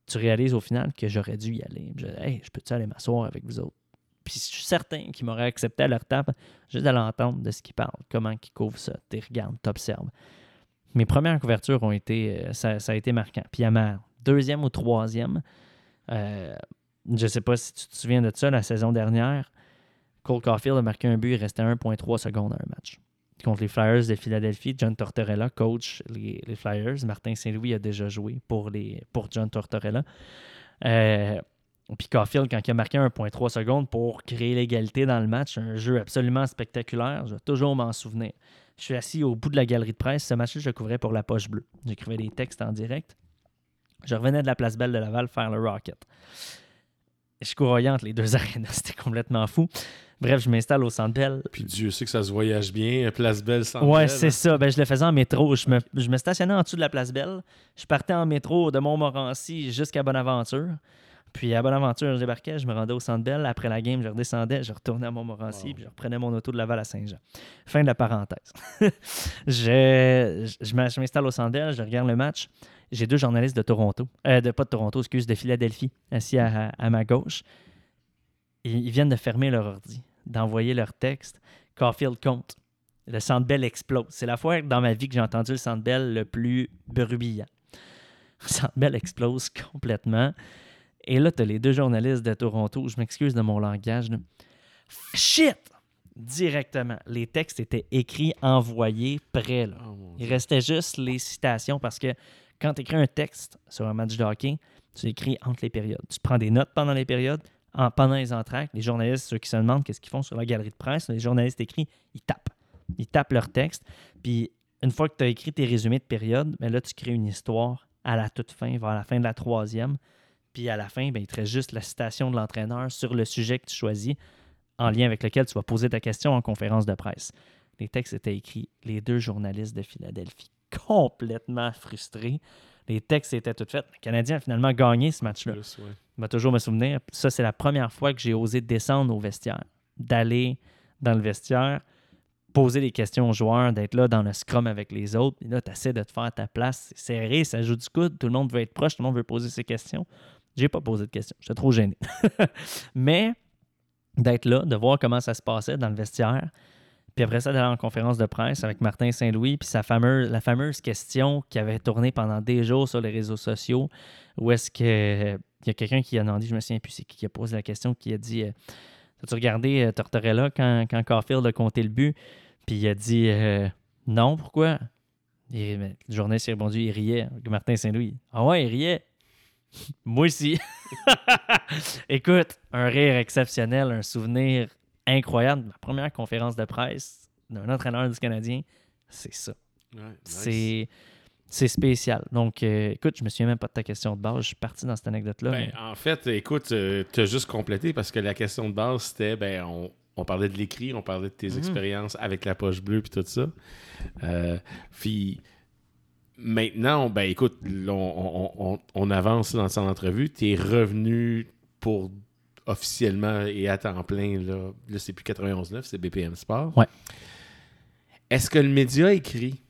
tu réalises au final que j'aurais dû y aller. Je, hey, je peux-tu aller m'asseoir avec vous autres? Puis je suis certain qu'ils m'auraient accepté à leur table juste à l'entendre de ce qu'ils parlent, comment ils couvrent ça. Tu regardes, tu observes. Mes premières couvertures ont été, euh, ça, ça a été marquant. Puis à ma deuxième ou troisième, euh, je ne sais pas si tu te souviens de ça, la saison dernière, Cole Caulfield a marqué un but, il restait 1,3 secondes à un match. Contre les Flyers de Philadelphie, John Tortorella coach les, Flyers. Martin Saint-Louis a déjà joué pour, les, pour John Tortorella. Euh, puis Caulfield, quand il a marqué 1,3 secondes pour créer l'égalité dans le match, un jeu absolument spectaculaire, je vais toujours m'en souvenir. Je suis assis au bout de la galerie de presse. Ce match-là, je couvrais pour la poche bleue. J'écrivais des textes en direct. Je revenais de la place Belle de Laval faire le Rocket. Je courais entre les deux arénas. C'était complètement fou. Bref, je m'installe au Centre Bell. Puis Dieu sait que ça se voyage bien. Place Belle, sans Ouais, c'est ça. Ben, je le faisais en métro. Je me, je me stationnais en dessous de la place Belle. Je partais en métro de Montmorency jusqu'à Bonaventure. Puis à Bonaventure, je débarquais, je me rendais au Centre Bell. Après la game, je redescendais, je retournais à Montmorency, Wow. puis je reprenais mon auto de Laval à Saint-Jean. Fin de la parenthèse. je je je m'installe au Centre Bell, je regarde le match. J'ai deux journalistes de Toronto, euh, de pas de Toronto, excuse, de Philadelphie, assis à, à ma gauche. Ils, ils viennent de fermer leur ordi, d'envoyer leur texte. Caulfield compte. Le Centre Bell explose. C'est la fois dans ma vie que j'ai entendu le Centre Bell le plus bruyant. Le Centre Bell explose complètement. Et là, tu as les deux journalistes de Toronto. Je m'excuse de mon langage. là. Shit! Directement. Les textes étaient écrits, envoyés, prêts. Là. Oh, Il restait juste les citations parce que quand tu écris un texte sur un match de hockey, tu écris entre les périodes. Tu prends des notes pendant les périodes, en, pendant les entractes. Les journalistes, ceux qui se demandent qu'est-ce qu'ils font sur la galerie de presse, les journalistes écrits, ils tapent. Ils tapent leur texte. Puis une fois que tu as écrit tes résumés de période, ben là, tu crées une histoire à la toute fin, vers la fin de la troisième. Puis à la fin, ben, il te reste juste la citation de l'entraîneur sur le sujet que tu choisis, en lien avec lequel tu vas poser ta question en conférence de presse. Les textes étaient écrits, les deux journalistes de Philadelphie, complètement frustrés. Les textes étaient tout faits. Le Canadien a finalement gagné ce match-là. Vais toujours me souvenir. Ça, c'est la première fois que j'ai osé descendre au vestiaire, d'aller dans le vestiaire, poser des questions aux joueurs, d'être là dans le scrum avec les autres. Et là, tu essaies de te faire ta place. C'est serré, ça joue du coude, tout le monde veut être proche, tout le monde veut poser ses questions. J'ai pas posé de questions, j'étais trop gêné. Mais d'être là, de voir comment ça se passait dans le vestiaire, puis après ça, d'aller en conférence de presse avec Martin Saint-Louis, puis sa fameuse, la fameuse question qui avait tourné pendant des jours sur les réseaux sociaux, où est-ce que il y a quelqu'un qui a demandé, je me souviens plus c'est qui qui a posé la question, qui a dit euh, As-tu regardé euh, Tortorella quand, quand Caulfield a compté le but? Puis il a dit euh, Non, pourquoi? Et, mais le journaliste a répondu Il riait. Martin Saint-Louis Ah ouais, il riait? Moi aussi. Écoute, un rire exceptionnel, un souvenir incroyable. Ma première conférence de presse d'un entraîneur du Canadien, c'est ça. Ouais, nice. C'est. C'est spécial. Donc, euh, écoute, je me souviens même pas de ta question de base. Je suis parti dans cette anecdote-là. Ben, mais- en fait, écoute, tu as juste complété parce que la question de base, c'était ben, on, on parlait de l'écrit, on parlait de tes Mhm. expériences avec la poche bleue puis tout ça. Euh, puis maintenant, ben écoute, on avance dans son entrevue. Tu es revenu pour officiellement et à temps plein, là, là c'est plus 91.9, c'est BPM Sport. Ouais. Est-ce que le média écrit?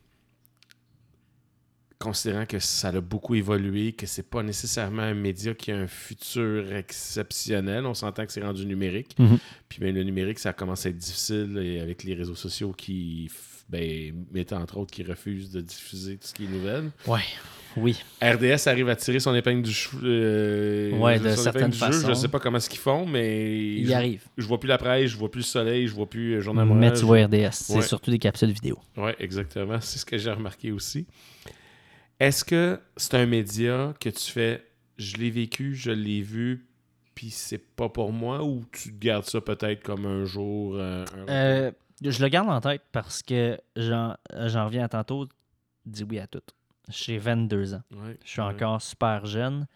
Considérant que ça a beaucoup évolué, que c'est pas nécessairement un média qui a un futur exceptionnel. On s'entend que c'est rendu numérique. Mhm. Puis ben, le numérique, ça commence à être difficile et avec les réseaux sociaux qui ben, mettent entre autres qui refusent de diffuser tout ce qui est nouvelle. Ouais, oui. RDS arrive à tirer son épingle du cheveu. euh, Ouais, de certaines jeu. façons. Je sais pas comment ce qu'ils font, mais Il je, y arrive. je vois plus la presse, je vois plus le soleil, je vois plus euh, Journal Mais tu vois RDS. C'est Ouais. surtout des capsules vidéo. oui, exactement. C'est ce que j'ai remarqué aussi. Est-ce que c'est un média que tu fais, je l'ai vécu, je l'ai vu, puis c'est pas pour moi, ou tu gardes ça peut-être comme un jour euh, un? Euh, je le garde en tête parce que j'en j'en reviens à tantôt. Dis oui à tout. J'ai 22 ans. Ouais, Je suis ouais. encore super jeune.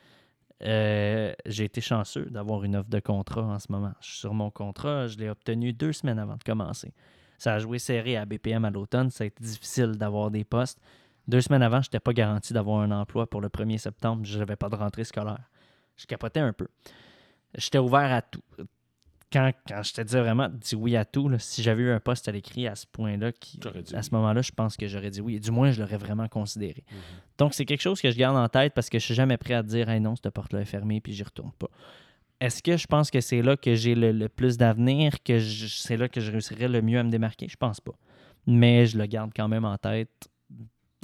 Euh, J'ai été chanceux d'avoir une offre de contrat en ce moment. Je suis sur mon contrat. Je l'ai obtenu deux semaines avant de commencer. Ça a joué serré à BPM à l'automne. Ça a été difficile d'avoir des postes. Deux semaines avant, je n'étais pas garanti d'avoir un emploi pour le 1er septembre. Je n'avais pas de rentrée scolaire. Je capotais un peu. J'étais ouvert à tout. Quand, quand je te dis vraiment, dis oui à tout, là, si j'avais eu un poste à l'écrit à ce point-là, qui, à oui. ce moment-là, je pense que j'aurais dit oui. Du moins, je l'aurais vraiment considéré. Mhm. Donc, c'est quelque chose que je garde en tête parce que je suis jamais prêt à dire hey, non, cette porte-là est fermée puis j'y retourne pas. Est-ce que je pense que c'est là que j'ai le, le plus d'avenir, que c'est là que je réussirais le mieux à me démarquer? Je pense pas. Mais je le garde quand même en tête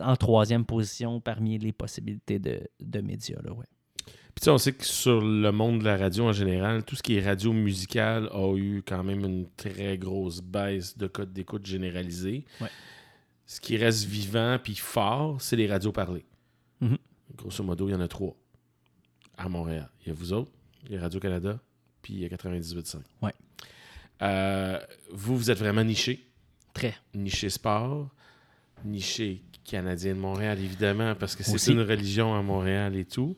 en troisième position parmi les possibilités de, de médias. Là, ouais. Puis tu sais, on sait que sur le monde de la radio en général, tout ce qui est radio musicale a eu quand même une très grosse baisse de code d'écoute généralisée. Ouais. Ce qui reste vivant puis fort, c'est les radios parlées. Mhm. Grosso modo, il y en a trois à Montréal. Il y a vous autres, il y a Radio-Canada, puis il y a 98.5. Ouais. Euh, vous, vous êtes vraiment niché. Très. Niché sport, niché Canadien de Montréal, évidemment, parce que c'est une religion à Montréal et tout.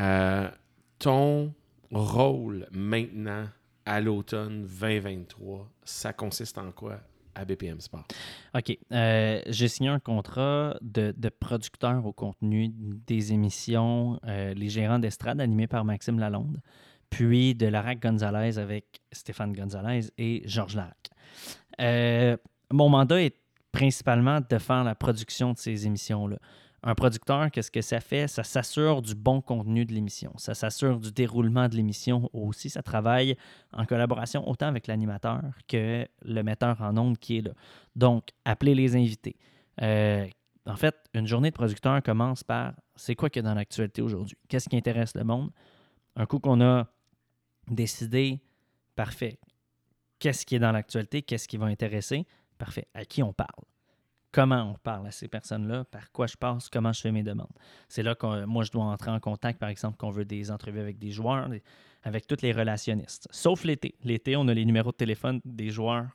Euh, ton rôle maintenant à l'automne 2023, ça consiste en quoi à BPM Sport? OK. Euh, J'ai signé un contrat de, de producteur au contenu des émissions euh, Les Gérants d'estrade animés par Maxime Lalonde, puis de Larac Gonzalez avec Stéphane Gonzalez et Georges Larac. Euh, mon mandat est principalement de faire la production de ces émissions-là. Un producteur, qu'est-ce que ça fait? Ça s'assure du bon contenu de l'émission. Ça s'assure du déroulement de l'émission aussi. Ça travaille en collaboration autant avec l'animateur que le metteur en ondes qui est là. Donc, appelez les invités. Euh, en fait, une journée de producteur commence par c'est quoi qu'il y dans l'actualité aujourd'hui? Qu'est-ce qui intéresse le monde? Un coup qu'on a décidé, parfait. qu'est-ce qui est dans l'actualité, qu'est-ce qui va intéresser? Parfait. À qui on parle? Comment on parle à ces personnes-là? Par quoi je passe? Comment je fais mes demandes? C'est là que moi, je dois entrer en contact, par exemple, qu'on veut des entrevues avec des joueurs, avec tous les relationnistes. Sauf l'été. L'été, on a les numéros de téléphone des joueurs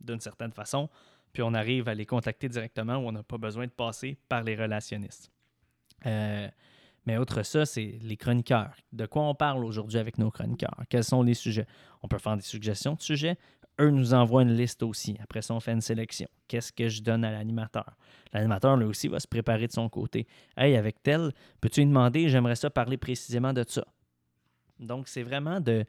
d'une certaine façon, puis on arrive à les contacter directement où on n'a pas besoin de passer par les relationnistes. Euh, mais autre ça, c'est les chroniqueurs. De quoi on parle aujourd'hui avec nos chroniqueurs? Quels sont les sujets? On peut faire des suggestions de sujets. Eux nous envoient une liste aussi. Après ça, on fait une sélection. Qu'est-ce que je donne à l'animateur? L'animateur, lui aussi, va se préparer de son côté. Hey, avec tel, peux-tu lui demander, j'aimerais ça parler précisément de ça? Donc, c'est vraiment de,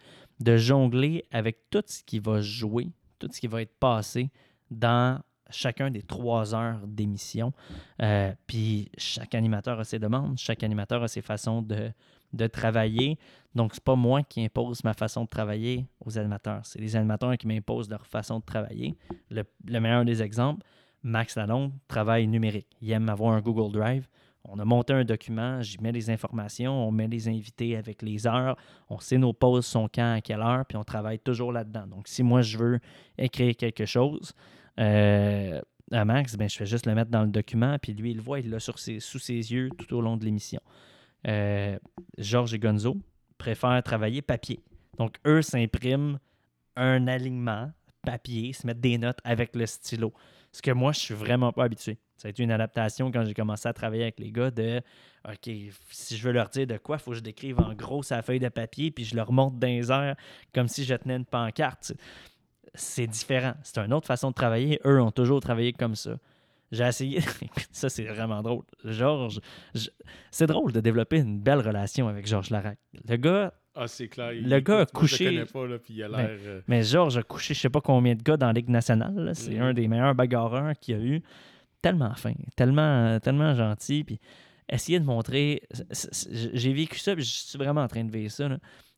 jongler avec tout ce qui va jouer, tout ce qui va être passé dans chacun des trois heures d'émission. Euh, puis chaque animateur a ses demandes, chaque animateur a ses façons de, de travailler. Donc, c'est pas moi qui impose ma façon de travailler aux animateurs. C'est les animateurs qui m'imposent leur façon de travailler. Le, le, meilleur des exemples, Max Lalonde travaille numérique. Il aime avoir un Google Drive. On a monté un document, j'y mets les informations, on met les invités avec les heures, on sait nos pauses sont quand, à quelle heure, puis on travaille toujours là-dedans. Donc, si moi, je veux écrire quelque chose, euh, à Max, ben, je fais juste le mettre dans le document, puis lui, il le voit, il l'a sous ses yeux tout au long de l'émission. Euh, Georges et Gonzo préfèrent travailler papier. Donc, eux s'impriment un alignement papier, se mettent des notes avec le stylo. Ce que moi, je suis vraiment pas habitué. Ça a été une adaptation quand j'ai commencé à travailler avec les gars de OK, si je veux leur dire de quoi, il faut que je décrive en gros sa feuille de papier, puis je leur montre dans les comme si je tenais une pancarte c'est différent. C'est une autre façon de travailler. Eux ont toujours travaillé comme ça. J'ai essayé. ça, c'est vraiment drôle. Georges, c'est drôle de développer une belle relation avec Georges Larac. Le gars. Ah, c'est clair. Le gars a couché. Je pas, là, puis il a mais, l'air. Euh, mais, Georges a couché je sais pas combien de gars dans la Ligue nationale. C'est un des meilleurs bagarreurs qu'il y a eu. Tellement fin, tellement, tellement gentil. Puis essayer de montrer. J'ai vécu ça, puis je suis vraiment en train de vivre ça.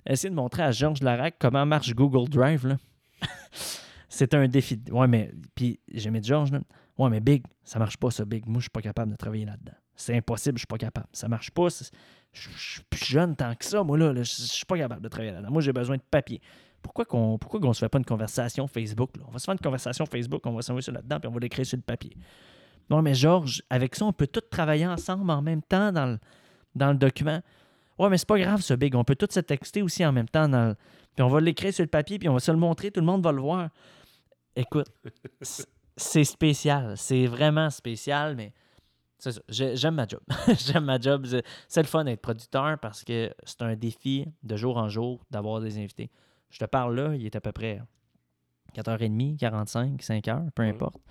Essayer de montrer à Georges Larac comment marche Google Drive. C'est un défi. Ouais, mais. Puis j'ai mis George, là. Ouais, mais Big, ça marche pas, ça, Big. Moi, je suis pas capable de travailler là-dedans. C'est impossible, je suis pas capable. Ça marche pas. Je suis plus jeune tant que ça, moi, là. je suis pas capable de travailler là-dedans. Moi, j'ai besoin de papier. Pourquoi qu'on pourquoi qu'on se fait pas une conversation Facebook? Là? On va se faire une conversation Facebook, on va s'envoyer là-dedans, puis on va l'écrire sur le papier. Non, mais Georges, avec ça, on peut tous travailler ensemble en même temps dans le, dans le document. Ouais, mais c'est pas grave, ce Big. On peut tous se texter aussi en même temps dans le, puis on va l'écrire sur le papier, puis on va se le montrer, tout le monde va le voir. Écoute, c'est spécial. C'est vraiment spécial, mais c'est ça. J'aime ma job. J'aime ma job. C'est le fun d'être producteur parce que c'est un défi de jour en jour d'avoir des invités. Je te parle là, il est à peu près 4h30, 45, 5h, peu importe.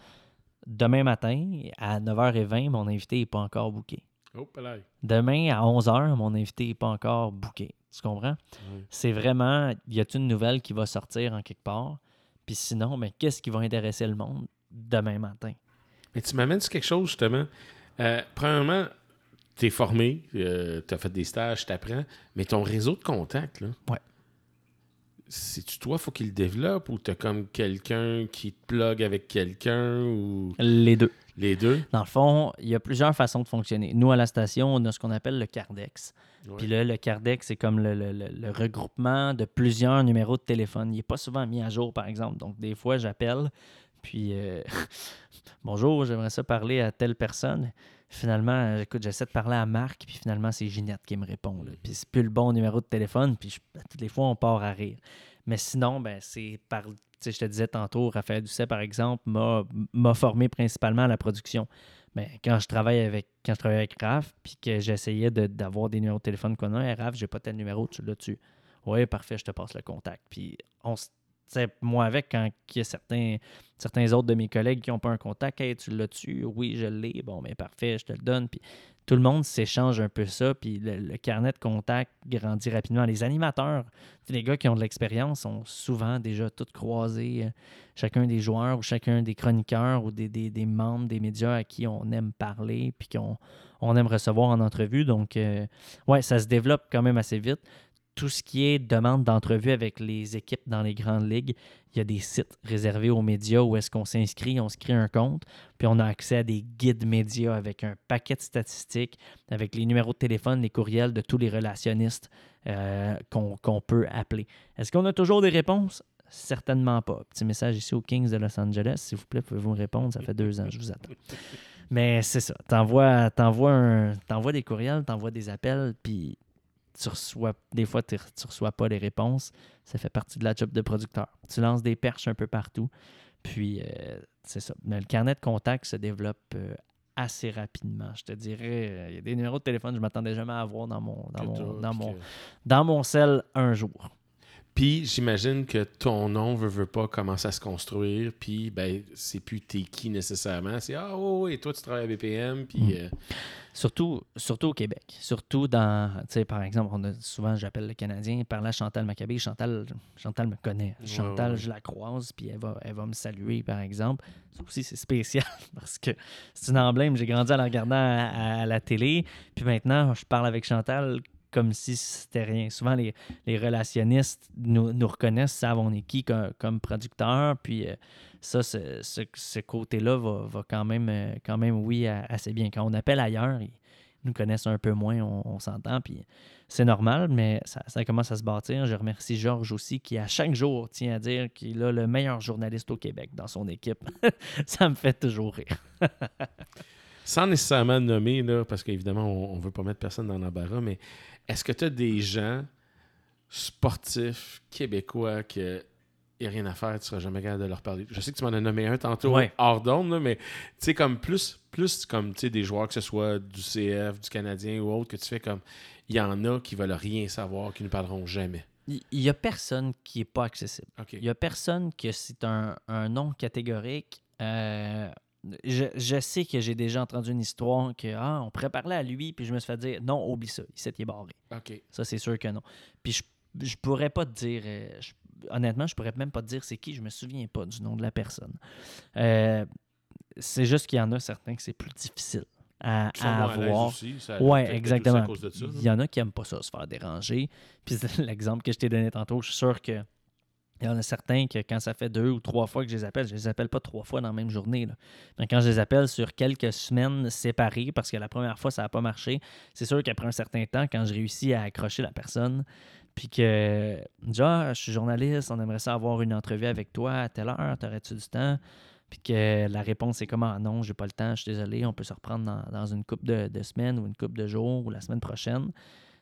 Demain matin, à 9h20, mon invité n'est pas encore booké. Oh, Demain, à 11h, mon invité n'est pas encore booké. Tu comprends? C'est vraiment, y a une nouvelle qui va sortir en quelque part? Puis sinon, mais qu'est-ce qui va intéresser le monde? Demain matin? Mais tu m'amènes sur quelque chose, justement. Euh, premièrement, tu es formé, euh, tu as fait des stages, tu apprends, mais ton réseau de contacts, là. Ouais. C'est-tu toi, faut qu'il le développe ou tu as comme quelqu'un qui te plug avec quelqu'un ou. Les deux. Les deux? Dans le fond, il y a plusieurs façons de fonctionner. Nous, à la station, on a ce qu'on appelle le Cardex. Puis là, le Cardex, c'est comme le, regroupement de plusieurs numéros de téléphone. Il n'est pas souvent mis à jour, par exemple. Donc, des fois, j'appelle, puis euh, bonjour, j'aimerais ça parler à telle personne. Finalement, écoute, j'essaie de parler à Marc, puis finalement, c'est Ginette qui me répond. Puis c'est plus le bon numéro de téléphone, puis toutes les fois, on part à rire. Mais sinon, ben, c'est par je te disais tantôt, Raphaël Doucet, par exemple, m'a formé principalement à la production. Mais quand je travaille avec quand je travaille avec Raph, puis que j'essayais d'avoir des numéros de téléphone qu'on a, Raph, j'ai pas tel numéro, tu l'as tu Oui, parfait, je te passe le contact. Puis on moi avec, quand il y a certains, certains autres de mes collègues qui n'ont pas un contact, tu l'as tu Oui, je l'ai. Bon, mais parfait, je te le donne. Puis tout le monde s'échange un peu ça, puis le, carnet de contact grandit rapidement. Les animateurs, les gars qui ont de l'expérience, sont souvent déjà tous croisés, euh, chacun des joueurs ou chacun des chroniqueurs ou des, membres des médias à qui on aime parler, puis qu'on on aime recevoir en entrevue. Donc, euh, ouais, ça se développe quand même assez vite tout ce qui est demande d'entrevue avec les équipes dans les grandes ligues, il y a des sites réservés aux médias où est-ce qu'on s'inscrit, on se crée un compte, puis on a accès à des guides médias avec un paquet de statistiques, avec les numéros de téléphone, les courriels de tous les relationnistes euh, qu'on peut appeler. Est-ce qu'on a toujours des réponses? Certainement pas. Petit message ici aux Kings de Los Angeles. S'il vous plaît, pouvez-vous me répondre? Ça fait deux ans, je vous attends. Mais c'est ça. T'envoies, t'envoies, des courriels, t'envoies des appels, puis tu reçois, des fois, tu reçois pas les réponses. Ça fait partie de la job de producteur. Tu lances des perches un peu partout. Puis, euh, c'est ça. Mais le carnet de contact se développe euh, assez rapidement. Je te dirais, euh, il y a des numéros de téléphone que je m'attendais jamais à avoir dans mon, dans mon, dans mon, dans mon cell un jour. Puis j'imagine que ton nom veut, veut pas commencer à se construire, puis ben c'est plus t'es qui nécessairement, c'est ah oh, et toi tu travailles à BPM, puis mm. Surtout, surtout au Québec. Surtout dans, tu sais, par exemple, on a, souvent j'appelle le Canadien, par là Chantal Maccabé. Chantal, Chantal me connaît. Chantal, je la croise, puis elle va, elle va me saluer, par exemple. Ça aussi, c'est spécial parce que c'est un emblème. J'ai grandi en la regardant à, la télé. Puis maintenant, je parle avec Chantal comme si c'était rien. Souvent, les, les relationnistes nous, nous, reconnaissent, savent on est qui comme, comme producteur. Puis euh, ça, ce, ce, côté-là va, va, quand, même, euh, quand même, oui, assez bien. Quand on appelle ailleurs, ils nous connaissent un peu moins, on, s'entend. Puis c'est normal, mais ça, ça, commence à se bâtir. Je remercie Georges aussi, qui à chaque jour tient à dire qu'il a le meilleur journaliste au Québec dans son équipe. ça me fait toujours rire. Sans nécessairement nommer, là, parce qu'évidemment, on ne veut pas mettre personne dans l'embarras, mais est-ce que tu as des gens sportifs québécois que il n'y a rien à faire, tu ne seras jamais capable de leur parler? Je sais que tu m'en as nommé un tantôt hors d'onde, mais tu sais, comme plus, plus comme des joueurs, que ce soit du CF, du Canadien ou autre, que tu fais comme. Il y en a qui veulent rien savoir, qui ne parleront jamais. Il n'y a personne qui n'est pas accessible. Il n'y a personne que c'est un, un, nom catégorique. Euh, je, sais que j'ai déjà entendu une histoire que ah, on pourrait parler à lui, puis je me suis fait dire non, oublie ça, il s'est barré. Ça, c'est sûr que non. Puis je, je pourrais pas te dire, euh, honnêtement, je pourrais même pas te dire c'est qui, je me souviens pas du nom de la personne. Euh, c'est juste qu'il y en a certains que c'est plus difficile à, avoir. Oui, exactement. Il y en a qui n'aiment pas ça, se faire déranger. Puis l'exemple que je t'ai donné tantôt, je suis sûr que il y en a certains que quand ça fait deux ou trois fois que je les appelle, je ne les appelle pas trois fois dans la même journée. Quand je les appelle sur quelques semaines séparées, parce que la première fois, ça n'a pas marché, c'est sûr qu'après un certain temps, quand je réussis à accrocher la personne, puis que, déjà, je suis journaliste, on aimerait ça avoir une entrevue avec toi à telle heure, t'aurais-tu du temps? Puis que la réponse est comment? Non, j'ai pas le temps, je suis désolé, on peut se reprendre dans, une coupe de, de, semaines ou une coupe de jours ou la semaine prochaine.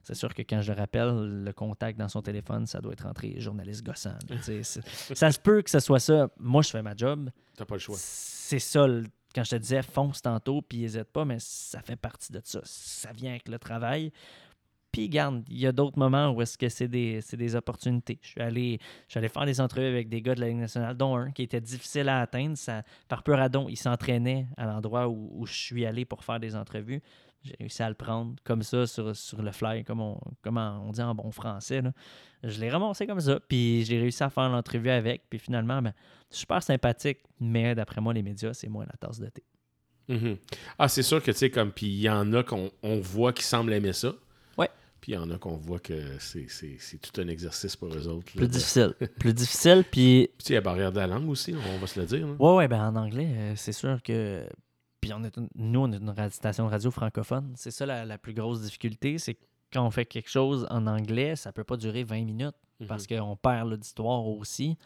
C'est sûr que quand je le rappelle, le contact dans son téléphone, ça doit être rentré journaliste gossant. ça se peut que ce soit ça. Moi, je fais ma job. T'as pas le choix. C'est ça. Quand je te disais fonce tantôt, puis n'hésite pas, mais ça fait partie de ça. Ça vient avec le travail. Puis, garde, il y a d'autres moments où est-ce que c'est des, des, opportunités. Je suis, allé, je faire des entrevues avec des gars de la Ligue nationale, dont un qui était difficile à atteindre. Ça, par peur à don, il s'entraînait à l'endroit où, où, je suis allé pour faire des entrevues. J'ai réussi à le prendre comme ça sur, le fly, comme on, on dit en bon français. Je l'ai ramassé comme ça, puis j'ai réussi à faire l'entrevue avec. Puis finalement, ben, super sympathique, mais d'après moi, les médias, c'est moins la tasse de thé. Mm-hmm. Ah, c'est sûr que, tu sais, comme, puis il y en a qu'on voit qui semblent aimer ça. Puis il y en a qu'on voit que c'est tout un exercice pour eux autres. Plus difficile. Plus difficile, puis... Puis il y a la barrière de la langue aussi, on va se le dire. Oui, ouais, ben en anglais, euh, c'est sûr que... Puis on est nous, on est une station radio francophone. C'est ça la, plus grosse difficulté, c'est quand on fait quelque chose en anglais, ça peut pas durer 20 minutes mhm. parce qu'on perd l'auditoire aussi.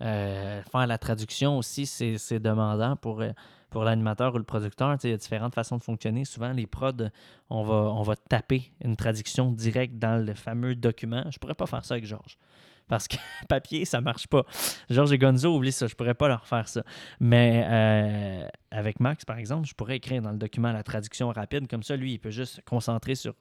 Euh, faire la traduction aussi, c'est demandant pour... Euh, pour l'animateur ou le producteur, il y a différentes façons de fonctionner. Souvent, les prods, on va, on va taper une traduction directe dans le fameux document. Je pourrais pas faire ça avec Georges. Parce que papier, ça marche pas. Georges et Gonzo, oublie ça, je pourrais pas leur faire ça. Mais euh, avec Max, par exemple, je pourrais écrire dans le document la traduction rapide. Comme ça, lui, il peut juste se concentrer sur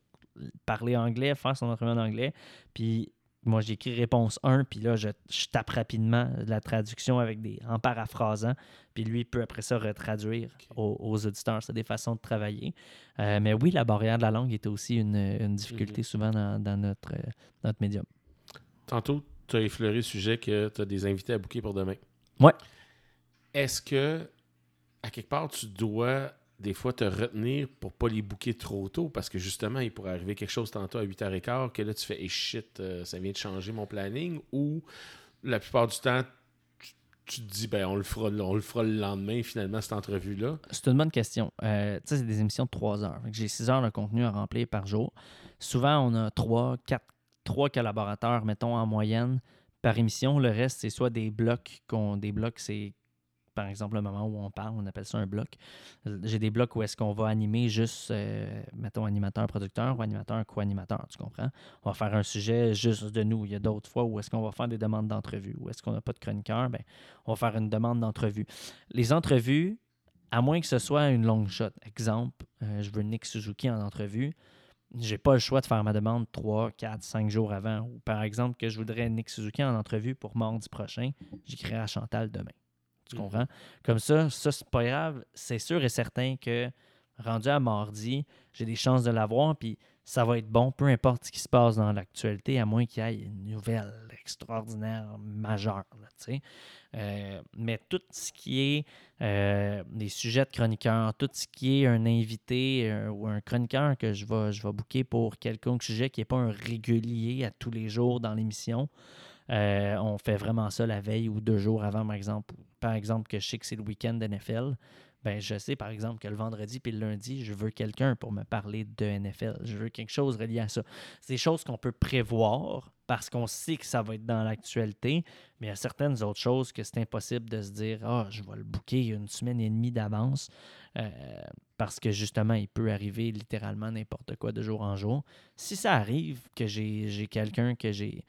parler anglais, faire son entraînement en anglais, puis moi, j'écris réponse 1, puis là, je, tape rapidement la traduction avec des, en paraphrasant, puis lui peut après ça retraduire aux, auditeurs. C'est des façons de travailler. Euh, mais oui, la barrière de la langue était aussi une, difficulté souvent dans, notre, euh, notre médium. Tantôt, tu as effleuré le sujet que tu as des invités à bouquer pour demain. Ouais. Est-ce que, à quelque part, tu dois des fois te retenir pour pas les bouquer trop tôt? Parce que justement, il pourrait arriver quelque chose tantôt à 8h15 que là, tu fais hey, shit, euh, ça vient de changer mon planning? Ou la plupart du temps, tu, te dis ben on le fera on le fera le lendemain finalement cette entrevue là c'est une bonne question. Euh, tu sais c'est des émissions de 3 heures. J'ai 6 heures de contenu à remplir par jour. Souvent on a 3 4 3 collaborateurs mettons en moyenne par émission. Le reste, c'est soit des blocs, qu'on, des blocs, c'est par exemple le moment où on parle, on appelle ça un bloc. J'ai des blocs où est-ce qu'on va animer juste, euh, mettons, animateur-producteur ou animateur-co-animateur, tu comprends? On va faire un sujet juste de nous. Il y a d'autres fois où est-ce qu'on va faire des demandes d'entrevue. Ou est-ce qu'on n'a pas de chroniqueur? Ben, on va faire une demande d'entrevue. Les entrevues, à moins que ce soit une longue shot. Exemple, euh, je veux Nick Suzuki en entrevue. J'ai pas le choix de faire ma demande 3, 4, 5 jours avant. Ou par exemple, que je voudrais Nick Suzuki en entrevue pour mardi prochain, j'écrirai à Chantal demain. Tu Mhm. comprends? Comme ça, ça, c'est pas grave. C'est sûr et certain que rendu à mardi, j'ai des chances de l'avoir, puis ça va être bon, peu importe ce qui se passe dans l'actualité, à moins qu'il y ait une nouvelle extraordinaire majeure. là. Euh, mais tout ce qui est euh, des sujets de chroniqueurs, tout ce qui est un invité euh, ou un chroniqueur que je vais, je vais booker pour quelconque sujet qui n'est pas un régulier à tous les jours dans l'émission, euh, on fait vraiment ça la veille ou deux jours avant, par exemple. Par exemple, que je sais que c'est le week-end NFL. Ben, je sais, par exemple, que le vendredi puis le lundi, je veux quelqu'un pour me parler de NFL. Je veux quelque chose relié à ça. C'est des choses qu'on peut prévoir parce qu'on sait que ça va être dans l'actualité, mais il y a certaines autres choses que c'est impossible de se dire Ah, je vais le booker une semaine et demie d'avance euh, parce que justement, il peut arriver littéralement n'importe quoi de jour en jour. Si ça arrive que j'ai quelqu'un que j'ai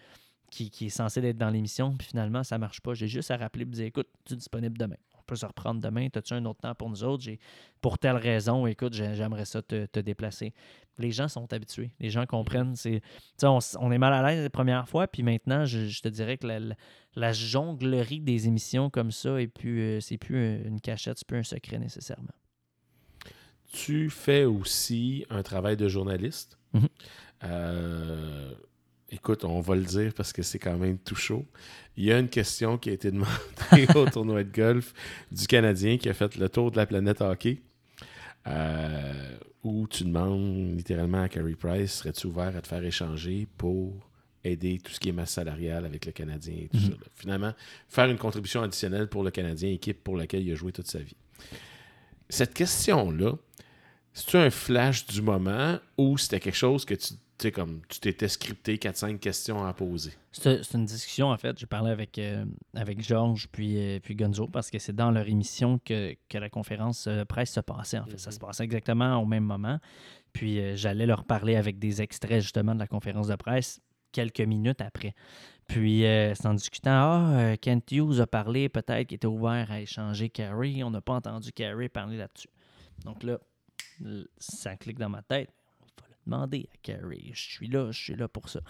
qui, qui est censé être dans l'émission, puis finalement, ça marche pas. J'ai juste à rappeler et dire écoute, tu es disponible demain. On peut se reprendre demain. As-tu un autre temps pour nous autres? J'ai- Pour telle raison, écoute, j'ai- j'aimerais ça te, te déplacer. Les gens sont habitués. Les gens comprennent. C'est, on, on est mal à l'aise les premières fois, puis maintenant, je, je te dirais que la, la- la jonglerie des émissions comme ça, et plus, euh, c'est plus euh, une cachette, c'est plus un secret nécessairement. Tu fais aussi un travail de journaliste. Mhm. Euh, écoute, on va le dire parce que c'est quand même tout chaud. Il y a une question qui a été demandée au tournoi de golf du Canadien qui a fait le tour de la planète hockey. euh, où tu demandes littéralement à Carey Price serais-tu ouvert à te faire échanger pour aider tout ce qui est masse salariale avec le Canadien et tout Mhm. ça. là? Finalement, faire une contribution additionnelle pour le Canadien, équipe pour laquelle il a joué toute sa vie. Cette question-là, c'est-tu un flash du moment ou c'était quelque chose que tu sais, comme tu t'étais scripté 4-5 questions à poser? C'est une discussion, en fait. J'ai parlé avec, euh, avec Georges puis, euh, puis Gonzo parce que c'est dans leur émission que, que la conférence euh, presse se passait. En fait, ça Mhm. se passait exactement au même moment. Puis euh, j'allais leur parler avec des extraits justement de la conférence de presse quelques minutes après. Puis euh, c'est en discutant, ah, Kent Hughes a parlé peut-être qu'il était ouvert à échanger Carey. On n'a pas entendu Carey parler là-dessus. Donc là, ça clique dans ma tête. Demander à Carey. Je suis là, je suis là pour ça.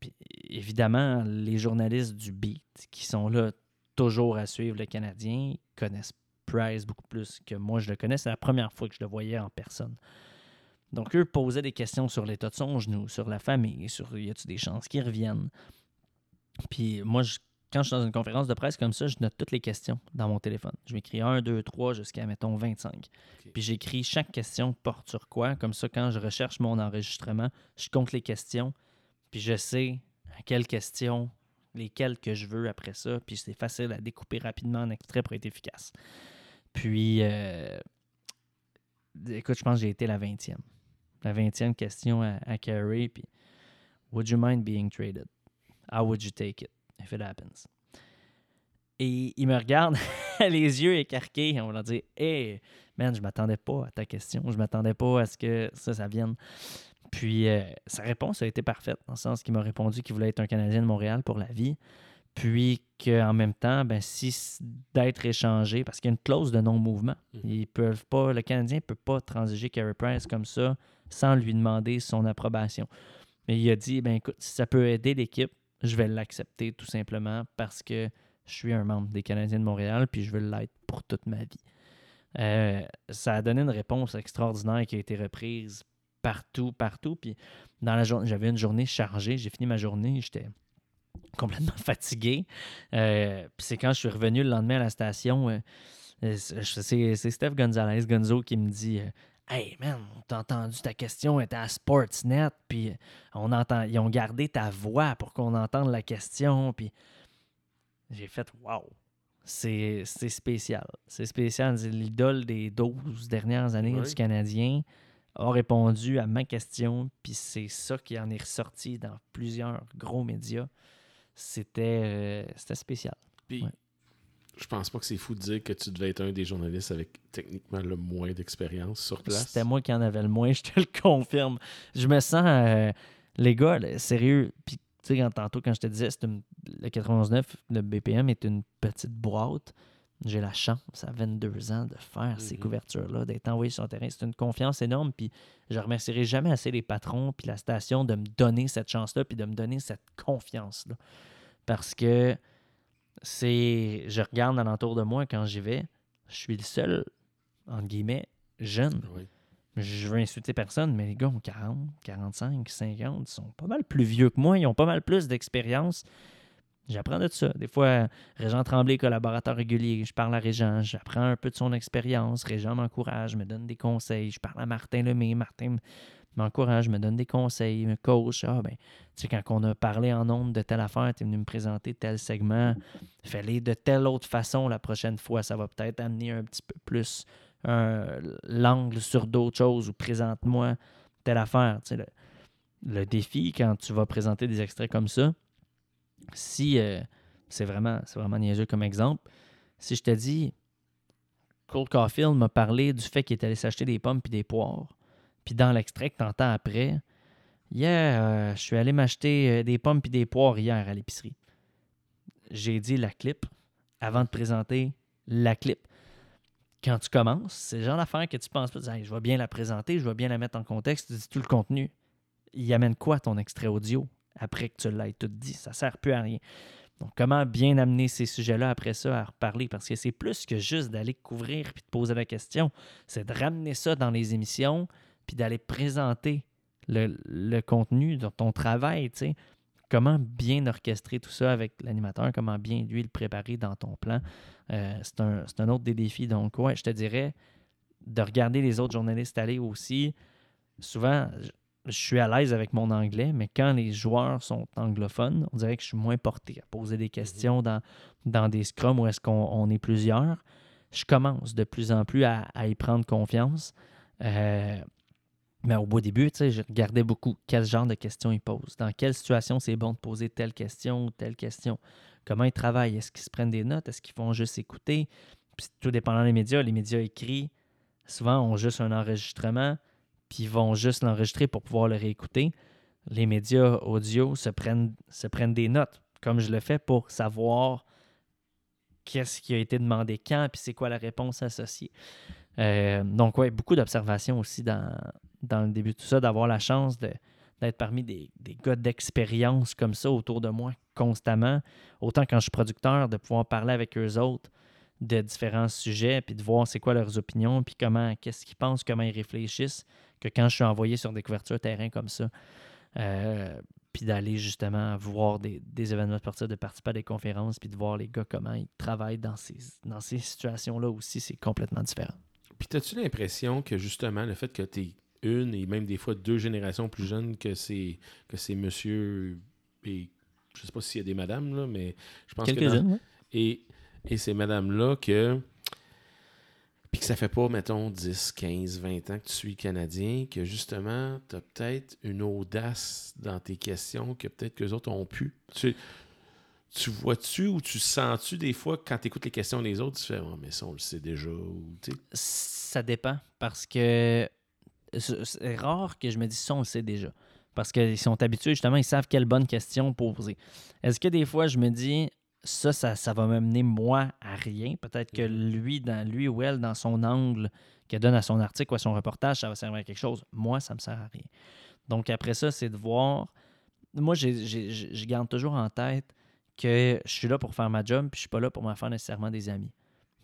Puis évidemment, les journalistes du beat qui sont là toujours à suivre le Canadien connaissent Price beaucoup plus que moi je le connais. C'est la première fois que je le voyais en personne. Donc, eux posaient des questions sur l'état de son genou, sur la famille, sur y a-t-il des chances qu'ils reviennent? Puis moi, je- quand je suis dans une conférence de presse comme ça, je note toutes les questions dans mon téléphone. Je m'écris 1, 2, 3 jusqu'à, mettons, 25. Puis j'écris chaque question porte sur quoi. Comme ça, quand je recherche mon enregistrement, je compte les questions. Puis je sais à quelles questions, lesquelles que je veux après ça. Puis c'est facile à découper rapidement en extrait pour être efficace. Puis, euh, écoute, je pense que j'ai été la 20e. La 20e question à, à Carey. Puis, Would you mind being traded? How would you take it? If it happens? Et il me regarde, les yeux écarqués. On va dire Hey, man, je m'attendais pas à ta question. Je m'attendais pas à ce que ça, ça vienne. Puis euh, sa réponse a été parfaite, dans le sens qu'il m'a répondu qu'il voulait être un Canadien de Montréal pour la vie. Puis qu'en même temps, ben, si d'être échangé, parce qu'il y a une clause de non-mouvement. Mhm. Ils peuvent pas, le Canadien ne peut pas transiger Carey Price comme ça sans lui demander son approbation. Mais il a dit ben écoute, si ça peut aider l'équipe, je vais l'accepter tout simplement parce que je suis un membre des Canadiens de Montréal puis je veux l'être pour toute ma vie. Euh, ça a donné une réponse extraordinaire qui a été reprise partout, partout. Puis dans la journée, j'avais une journée chargée. J'ai fini ma journée, j'étais complètement fatigué. Euh, puis c'est quand je suis revenu le lendemain à la station, euh, c'est Steph Gonzalez, Gonzo, qui me dit Hey man, t'as entendu ta question, était à Sportsnet, puis on entend, ils ont gardé ta voix pour qu'on entende la question, puis j'ai fait Wow! C'est spécial. C'est spécial. L'idole des 12 dernières années du Canadien a répondu à ma question, puis c'est ça qui en est ressorti dans plusieurs gros médias. c'était euh, c'était spécial. Puis, Ouais. Je pense pas que c'est fou de dire que tu devais être un des journalistes avec techniquement le moins d'expérience sur place. C'était moi qui en avais le moins, je te le confirme. Je me sens, euh, les gars, là, sérieux. Puis, tu sais, quand- tantôt, quand je te disais, c'est une- le 91.9, le BPM est une petite boîte. J'ai la chance, à 22 ans, de faire ces Mhm. couvertures-là, d'être envoyé sur le terrain. C'est une confiance énorme. Puis, je remercierai jamais assez les patrons puis la station de me donner cette chance-là puis de me donner cette confiance-là. Parce que c'est. Je regarde alentour de moi quand j'y vais, je suis le seul, entre guillemets, jeune. Oui. Je veux insulter personne, mais les gars ont 40, 45, 50, ils sont pas mal plus vieux que moi, ils ont pas mal plus d'expérience. J'apprends de ça. Des fois, Régent Tremblay, collaborateur régulier, je parle à Régent, j'apprends un peu de son expérience. Régent m'encourage, me donne des conseils. Je parle à Martin Lemay, Martin m'encourage, me donne des conseils, me coach. Ah, ben, tu sais, quand on a parlé en ondes de telle affaire, tu es venu me présenter tel segment, fais-les de telle autre façon la prochaine fois. Ça va peut-être amener un petit peu plus l'angle sur d'autres choses ou présente-moi telle affaire. Tu sais, le, le défi, quand tu vas présenter des extraits comme ça, si euh, c'est vraiment, c'est vraiment niaiseux comme exemple, si je te dis Cole Caulfield m'a parlé du fait qu'il est allé s'acheter des pommes puis des poires, puis dans l'extrait que tu entends après, hier, euh, je suis allé m'acheter euh, des pommes puis des poires hier à l'épicerie. J'ai dit la clip avant de présenter la clip. Quand tu commences, c'est le genre d'affaire que tu penses pas, je vais bien la présenter, je vais bien la mettre en contexte, tu dis tout le contenu. Il amène quoi ton extrait audio après que tu l'aies tout dit? Ça sert plus à rien. Donc, comment bien amener ces sujets-là après ça à reparler? Parce que c'est plus que juste d'aller couvrir puis de poser la question. C'est de ramener ça dans les émissions puis d'aller présenter le, le contenu de ton travail, tu sais. Comment bien orchestrer tout ça avec l'animateur, comment bien lui le préparer dans ton plan. Euh, c'est un, un autre des défis. Donc, ouais, je te dirais de regarder les autres journalistes aller aussi. Souvent, je- suis à l'aise avec mon anglais, mais quand les joueurs sont anglophones, on dirait que je suis moins porté à poser des questions dans, dans des scrums où est-ce qu'on on est plusieurs. Je commence de plus en plus à, à y prendre confiance. Euh, mais au beau début, tu sais, je regardais beaucoup quel genre de questions ils posent. Dans quelle situation c'est bon de poser telle question ou telle question? Comment ils travaillent? Est-ce qu'ils se prennent des notes? Est-ce qu'ils font juste écouter? Puis tout dépendant des médias, les médias écrits, souvent ont juste un enregistrement, puis vont juste l'enregistrer pour pouvoir le réécouter. Les médias audio se prennent, se prennent des notes, comme je le fais pour savoir qu'est-ce qui a été demandé quand, puis c'est quoi la réponse associée. Euh, donc, ouais, beaucoup d'observations aussi dans, dans le début de tout ça, d'avoir la chance d'être parmi des, des gars d'expérience comme ça autour de moi constamment. Autant quand je suis producteur, de pouvoir parler avec eux autres de différents sujets, puis de voir c'est quoi leurs opinions, puis comment, qu'est-ce qu'ils pensent, comment ils réfléchissent, que quand je suis envoyé sur des couvertures terrain comme ça. Euh, puis d'aller justement voir des, des événements sportifs, de participer à des conférences, puis de voir les gars comment ils travaillent dans ces, dans ces situations-là aussi, c'est complètement différent. Puis, as-tu l'impression que justement, le fait que tu es une et même des fois deux générations plus jeunes que ces, que ces monsieur et je sais pas s'il y a des madames, là, mais je pense que. dans- et, et ces madames-là que. Puis que ça fait pas, mettons, 10, 15, 20 ans que tu suis Canadien, que justement, tu as peut-être une audace dans tes questions que peut-être que les autres ont pu. Tu, tu vois-tu ou tu sens-tu des fois quand tu écoutes les questions des autres, tu fais oh, mais ça, on le sait déjà. Ou. Ça dépend parce que c'est rare que je me dise ça, on le sait déjà. Parce qu'ils sont habitués, justement, ils savent quelle bonne question poser. Est-ce que des fois, je me dis, ça, ça, ça va m'amener moi à rien? Peut-être que lui, dans lui ou elle, dans son angle qu'elle donne à son article ou à son reportage, ça va servir à quelque chose. Moi, ça me sert à rien. Donc après ça, c'est de voir. Moi, je garde toujours en tête que je suis là pour faire ma job, puis je suis pas là pour me faire nécessairement des amis.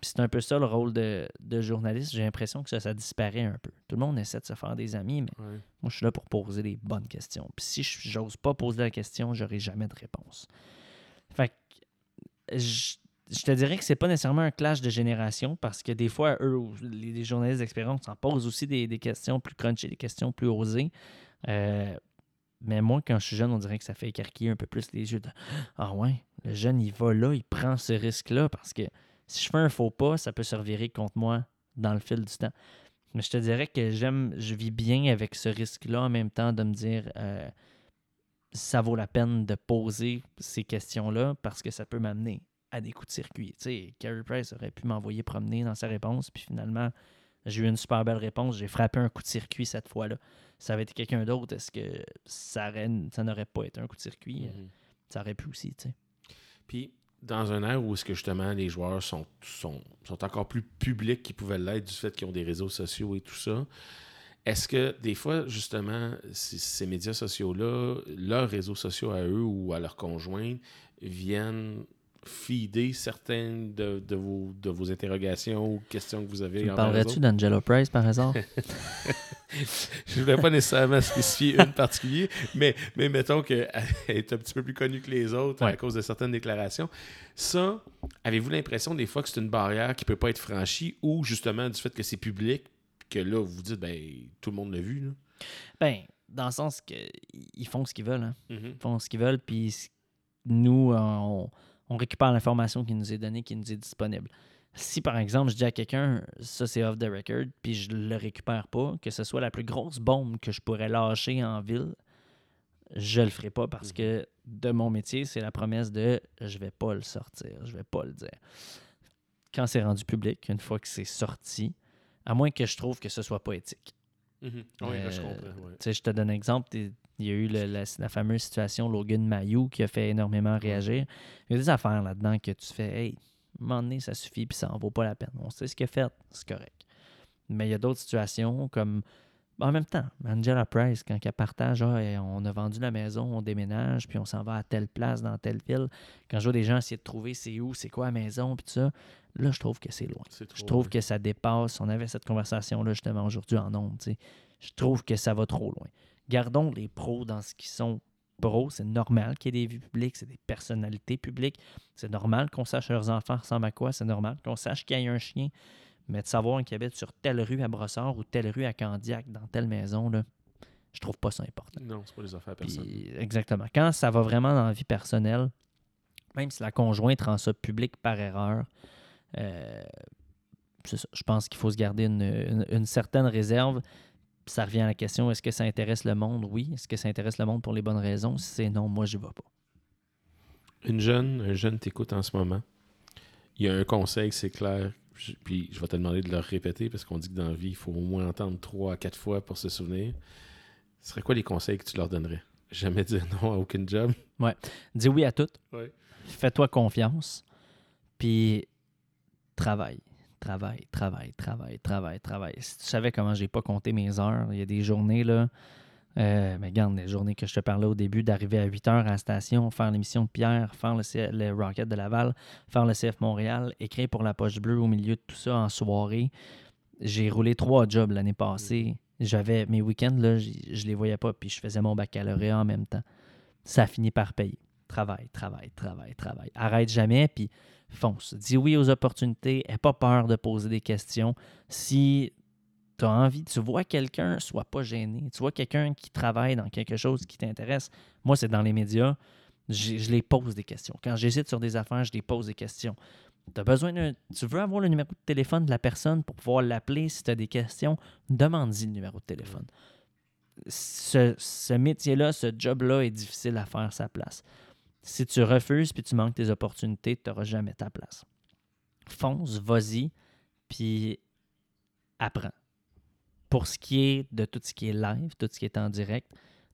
Puis c'est un peu ça le rôle de, de journaliste. J'ai l'impression que ça, ça disparaît un peu. Tout le monde essaie de se faire des amis, mais Ouais. moi, je suis là pour poser des bonnes questions. Puis si je- j'ose pas poser la question, j'aurai jamais de réponse. Fait que je, je te dirais que c'est pas nécessairement un clash de génération parce que des fois, eux, les, les journalistes d'expérience en posent aussi des, des questions plus crunchy, des questions plus osées. Euh, mais moi, quand je suis jeune, on dirait que ça fait écarquiller un peu plus les yeux. de, ah ouais, le jeune, il va là, il prend ce risque-là parce que si je fais un faux pas, ça peut se revirer contre moi dans le fil du temps. Mais je te dirais que j'aime, je vis bien avec ce risque-là en même temps de me dire euh, ça vaut la peine de poser ces questions-là parce que ça peut m'amener à des coups de circuit. Tu sais, Carey Price aurait pu m'envoyer promener dans sa réponse, puis finalement, j'ai eu une super belle réponse. J'ai frappé un coup de circuit cette fois-là. Ça avait été quelqu'un d'autre, est-ce que ça, ça n'aurait pas été un coup de circuit? Mhm. Ça aurait pu aussi, tu sais. Puis, dans un air où est-ce que justement les joueurs sont, sont, sont encore plus publics qu'ils pouvaient l'être du fait qu'ils ont des réseaux sociaux et tout ça, est-ce que des fois, justement, ces médias sociaux-là, leurs réseaux sociaux à eux ou à leurs conjoints, viennent feeder certaines de, de vos, de vos interrogations ou questions que vous avez Tu parlerais-tu d'Angelo Price par hasard? Je ne voulais pas nécessairement spécifier une particulière, mais, mais mettons qu'elle est un petit peu plus connue que les autres à cause de certaines déclarations. Ça, avez-vous l'impression des fois que c'est une barrière qui ne peut pas être franchie ou justement du fait que c'est public, que là, vous vous dites, ben, tout le monde l'a vu, là? ben, dans le sens que ils font ce qu'ils veulent. Hein. Mhm. Ils font ce qu'ils veulent, puis nous, on, on récupère l'information qui nous est donnée, qui nous est disponible. Si, par exemple, je dis à quelqu'un, ça c'est off the record, puis je le récupère pas, que ce soit la plus grosse bombe que je pourrais lâcher en ville, je le ferai pas parce que de mon métier, c'est la promesse de je vais pas le sortir, je vais pas le dire. Quand c'est rendu public, une fois que c'est sorti, à moins que je trouve que ce soit pas éthique. Mhm. Oui, là, je Euh, comprends. ouais. Tu sais, je te donne un exemple. Il y a eu le- la, la fameuse situation Logan Mayou qui a fait énormément réagir. Il y a des affaires là-dedans que tu fais, hey, à un moment donné, ça suffit, puis ça en vaut pas la peine. On sait ce qu'il a fait, c'est correct. Mais il y a d'autres situations comme. En même temps, Angela Price, quand elle partage, Ah, on a vendu la maison, on déménage, puis on s'en va à telle place dans telle ville. Quand je vois des gens essayer de trouver c'est où, c'est quoi la maison, puis tout ça, là, je trouve que c'est loin. Trop, Je trouve que ça dépasse. On avait cette conversation-là justement aujourd'hui en ondes. tu sais. Je trouve que ça va trop loin. Gardons les pros dans ce qui sont pros. C'est normal qu'il y ait des vues publiques, c'est des personnalités publiques. C'est normal qu'on sache leurs enfants ressemblent à quoi. C'est normal qu'on sache qu'il y a un chien. Mais de savoir qu'ils habitent sur telle rue à Brossard ou telle rue à Candiac, dans telle maison, là, je trouve pas ça important. Non, c'est pas les affaires personnelles. exactement. Quand ça va vraiment dans la vie personnelle, même si la conjointe rend ça public par erreur, euh, ça. je pense qu'il faut se garder une, une- une certaine réserve. Ça revient à la question est-ce que ça intéresse le monde? Oui. Est-ce que ça intéresse le monde pour les bonnes raisons? Si c'est non, moi, je vais pas. Une jeune, un jeune t'écoute en ce moment. Il y a un conseil, c'est clair. Puis je vais te demander de le répéter parce qu'on dit que dans la vie, il faut au moins entendre trois à quatre fois pour se souvenir. Ce serait quoi les conseils que tu leur donnerais? Jamais dire non à aucun job? Dis oui à tout. Ouais. Fais-toi confiance. Puis travaille. Travaille, travaille, travaille, travaille, travaille. Si tu savais comment j'ai pas compté mes heures, il y a des journées là. Euh, mais regarde, les journées que je te parlais au début, d'arriver à 8 heures à la station, faire l'émission de Pierre, faire le, C- le Rocket de Laval, faire le CF Montréal, écrire pour la poche bleue au milieu de tout ça en soirée. J'ai roulé trois jobs l'année passée. J'avais mes week-ends, là, j- je les voyais pas, puis je faisais mon baccalauréat en même temps. Ça a fini par payer. Travaille, travaille, travaille, travaille. Arrête jamais, puis fonce. Dis oui aux opportunités. N'aie pas peur de poser des questions. Si tu as envie, tu vois quelqu'un, sois pas gêné. Tu vois quelqu'un qui travaille dans quelque chose qui t'intéresse. Moi, c'est dans les médias. Je les pose des questions. Quand j'hésite sur des affaires, je les pose des questions. Besoin d'un. Tu veux avoir le numéro de téléphone de la personne pour pouvoir l'appeler si tu as des questions, demande-y le numéro de téléphone. Ce, ce métier-là, ce job-là est difficile à faire sa place. Si tu refuses puis tu manques tes opportunités, tu n'auras jamais ta place. Fonce, vas-y, puis apprends. Pour ce qui est de tout ce qui est live, tout ce qui est en direct,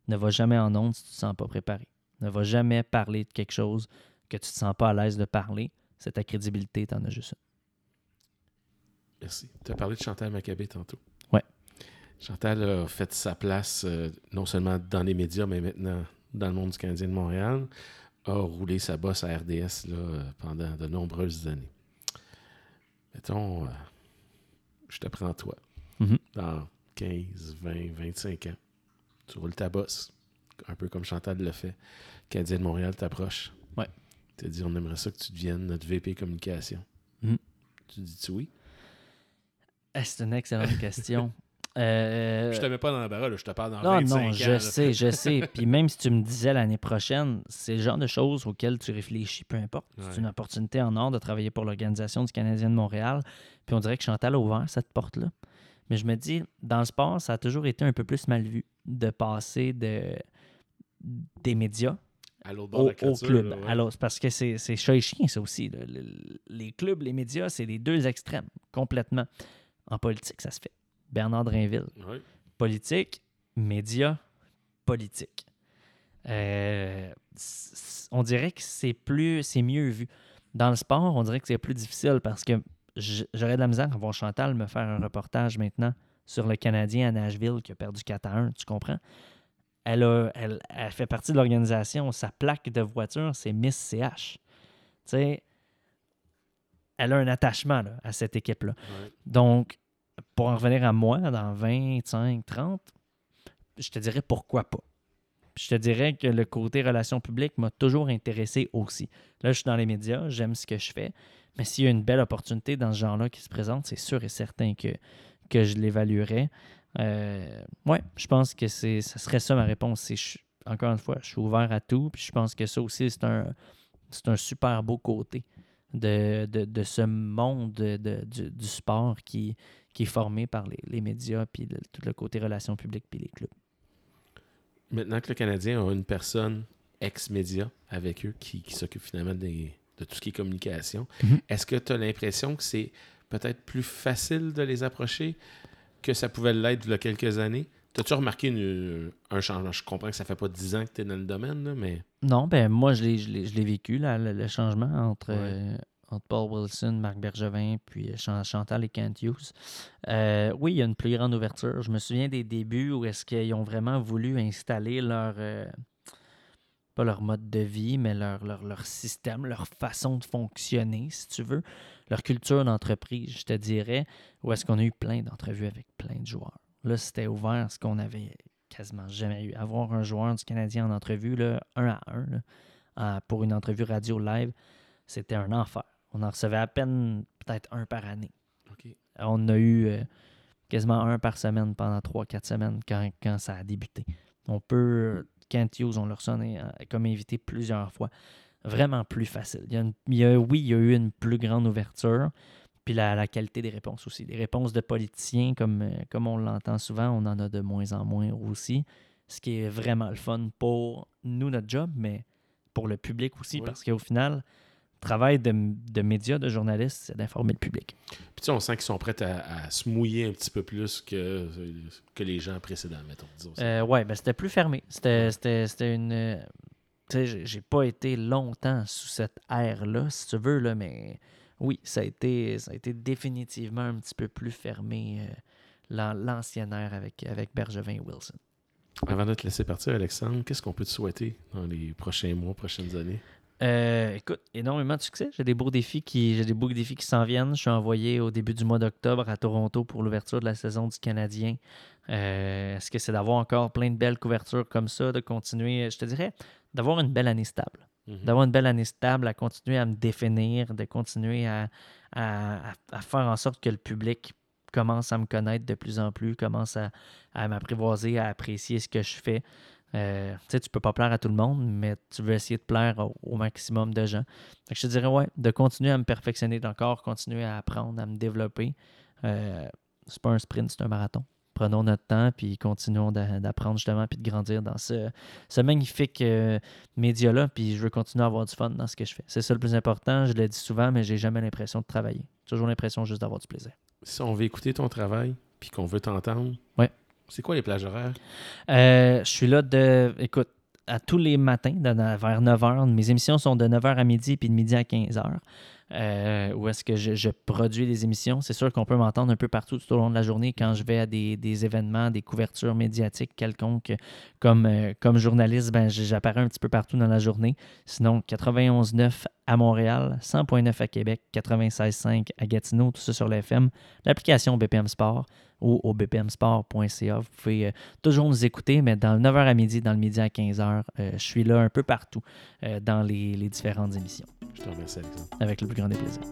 ne va jamais en ondes si tu ne te sens pas préparé. Ne va jamais parler de quelque chose que tu ne te sens pas à l'aise de parler. C'est ta crédibilité, tu en as juste une. Merci. Tu as parlé de Chantal Maccabé tantôt. Ouais. Chantal a fait sa place euh, non seulement dans les médias, mais maintenant dans le monde du Canadien de Montréal. A roulé sa bosse à RDS là, pendant de nombreuses années. Mettons, euh, je te prends toi. Mhm. Dans 15, 20, 25 ans, tu roules ta bosse, un peu comme Chantal le fait. Canadien de Montréal t'approche. Ouais. Tu dit on aimerait ça que tu deviennes notre VP communication. Mhm. Tu dis-tu oui? Eh, C'est une excellente question. Euh, Je te mets pas dans la barre, je te parle dans Non, 25 non, ans. je là. sais, je sais. Puis même si tu me disais l'année prochaine, c'est le genre de choses auxquelles tu réfléchis, peu importe. Ouais. C'est une opportunité en or de travailler pour l'Organisation du Canadien de Montréal. Puis on dirait que Chantal a ouvert cette porte-là. Mais je me dis, dans le sport, ça a toujours été un peu plus mal vu de passer de, des médias À l'autre bord au, de la au clôture, club. là, ouais. Alors, c'est parce que c'est chat et chien, ça aussi. là. Les clubs, les médias, c'est les deux extrêmes, complètement. En politique, ça se fait. Bernard Drinville. Ouais. Politique, médias, politique. Euh, on dirait que c'est plus, c'est mieux vu. Dans le sport, on dirait que c'est plus difficile parce que j'aurais de la misère à voir Chantal me faire un reportage maintenant sur le Canadien à Nashville qui a perdu 4 à 1, tu comprends? Elle, a, elle, elle fait partie de l'organisation. Sa plaque de voiture, c'est Miss CH. Tu sais, elle a un attachement là, à cette équipe-là. Ouais. Donc, pour en revenir à moi, dans 25, 30, je te dirais pourquoi pas. Puis Je te dirais que le côté relations publiques m'a toujours intéressé aussi. Là, je suis dans les médias, j'aime ce que je fais, mais s'il y a une belle opportunité dans ce genre-là qui se présente, c'est sûr et certain que, que je l'évaluerais. Euh, ouais, je pense que ça serait ça ma réponse. Encore une fois, je suis ouvert à tout, puis je pense que ça aussi, c'est un, un super beau côté de, de, de ce monde de- du, du sport qui, qui est formé par les, les médias, puis tout le côté relations publiques, puis les clubs. Maintenant que le Canadien a une personne ex-média avec eux qui, qui s'occupe finalement des- de tout ce qui est communication, Mhm. est-ce que tu as l'impression que c'est peut-être plus facile de les approcher que ça pouvait l'être il y a quelques années? T'as-tu remarqué une- un changement? Je comprends que ça fait pas 10 ans que tu es dans le domaine, là, mais Non, ben moi, je l'ai, vécu, là, le, le changement entre, Ouais. euh, entre Paul Wilson, Marc Bergevin, puis euh, Chan- Chantal et Kent Hughes. Euh, oui, il y a une plus grande ouverture. Je me souviens des débuts où est-ce qu'ils ont vraiment voulu installer leur... euh, pas leur mode de vie, mais leur, leur, leur système, leur façon de fonctionner, si tu veux, leur culture d'entreprise, je te dirais, où est-ce qu'on a eu plein d'entrevues avec plein de joueurs. Là, c'était ouvert, ce qu'on avait quasiment jamais eu. Avoir un joueur du Canadien en entrevue, là, un à un, là, pour une entrevue radio live, c'était un enfer. On en recevait à peine peut-être un par année. On a eu euh, quasiment un par semaine pendant 3-4 semaines quand, quand ça a débuté. On peut, Kent Hughes, on l'a reçu euh, comme invité plusieurs fois. Vraiment plus facile. Il y a une- il y a- oui, il y a eu une plus grande ouverture. Puis la, la qualité des réponses aussi. Les réponses de politiciens, comme, euh, comme on l'entend souvent, on en a de moins en moins aussi. Ce qui est vraiment le fun pour nous, notre job, mais pour le public aussi, Oui. parce qu'au final, travail de, de médias, de journalistes, c'est d'informer le public. Puis tu sais, on sent qu'ils sont prêts à, à se mouiller un petit peu plus que, que les gens précédents, mettons. Euh, ouais, ben c'était plus fermé. C'était, une. Tu sais, j'ai- pas été longtemps sous cette ère-là, si tu veux, là, mais oui, ça a été, ça a été définitivement un petit peu plus fermé, euh, l'an- l'ancienne ère avec, avec Bergevin et Wilson. Avant de te laisser partir, Alexandre, qu'est-ce qu'on peut te souhaiter dans les prochains mois, prochaines années? Euh, écoute, énormément de succès. J'ai des beaux défis qui, j'ai des beaux défis qui s'en viennent. Je suis envoyé au début du mois d'octobre à Toronto pour l'ouverture de la saison du Canadien. Euh, Est-ce que c'est d'avoir encore plein de belles couvertures comme ça, de continuer, je te dirais, d'avoir une belle année stable. Mhm. D'avoir une belle année stable, à continuer à me définir, de continuer à, à- à- à faire en sorte que le public commence à me connaître de plus en plus, commence à, à m'apprivoiser, à apprécier ce que je fais. Euh, tu sais, tu peux pas plaire à tout le monde, mais tu veux essayer de plaire au, au maximum de gens. Fait que je te dirais, ouais, de continuer à me perfectionner encore, continuer à apprendre, à me développer. Euh, c'est pas un sprint, c'est un marathon. Prenons notre temps, puis continuons d'a- d'apprendre justement, puis de grandir dans ce, ce magnifique euh, média-là, puis je veux continuer à avoir du fun dans ce que je fais. C'est ça le plus important, je le dis souvent, mais j'ai jamais l'impression de travailler. Toujours l'impression juste d'avoir du plaisir. Si on veut écouter ton travail, puis qu'on veut t'entendre, Ouais. C'est quoi les plages horaires? Euh, je suis là de. Écoute, à tous les matins, vers 9h. Mes émissions sont de 9h à midi, puis de midi à 15h. Euh, où est-ce que je, produis des émissions. C'est sûr qu'on peut m'entendre un peu partout tout au long de la journée quand je vais à des, des événements, des couvertures médiatiques quelconques. Comme, euh, comme journaliste, ben, j'apparais un petit peu partout dans la journée. Sinon, 91.9 à Montréal, 100.9 à Québec, 96.5 à Gatineau, tout ça sur l'FM. L'application BPM Sport ou au bpmsport.ca. Vous pouvez euh, toujours nous écouter, mais dans le 9h à midi, dans le midi à 15h, euh, je suis là un peu partout euh, dans les, les différentes émissions, Je te remercie, Alexandre. avec le plus grand des plaisirs.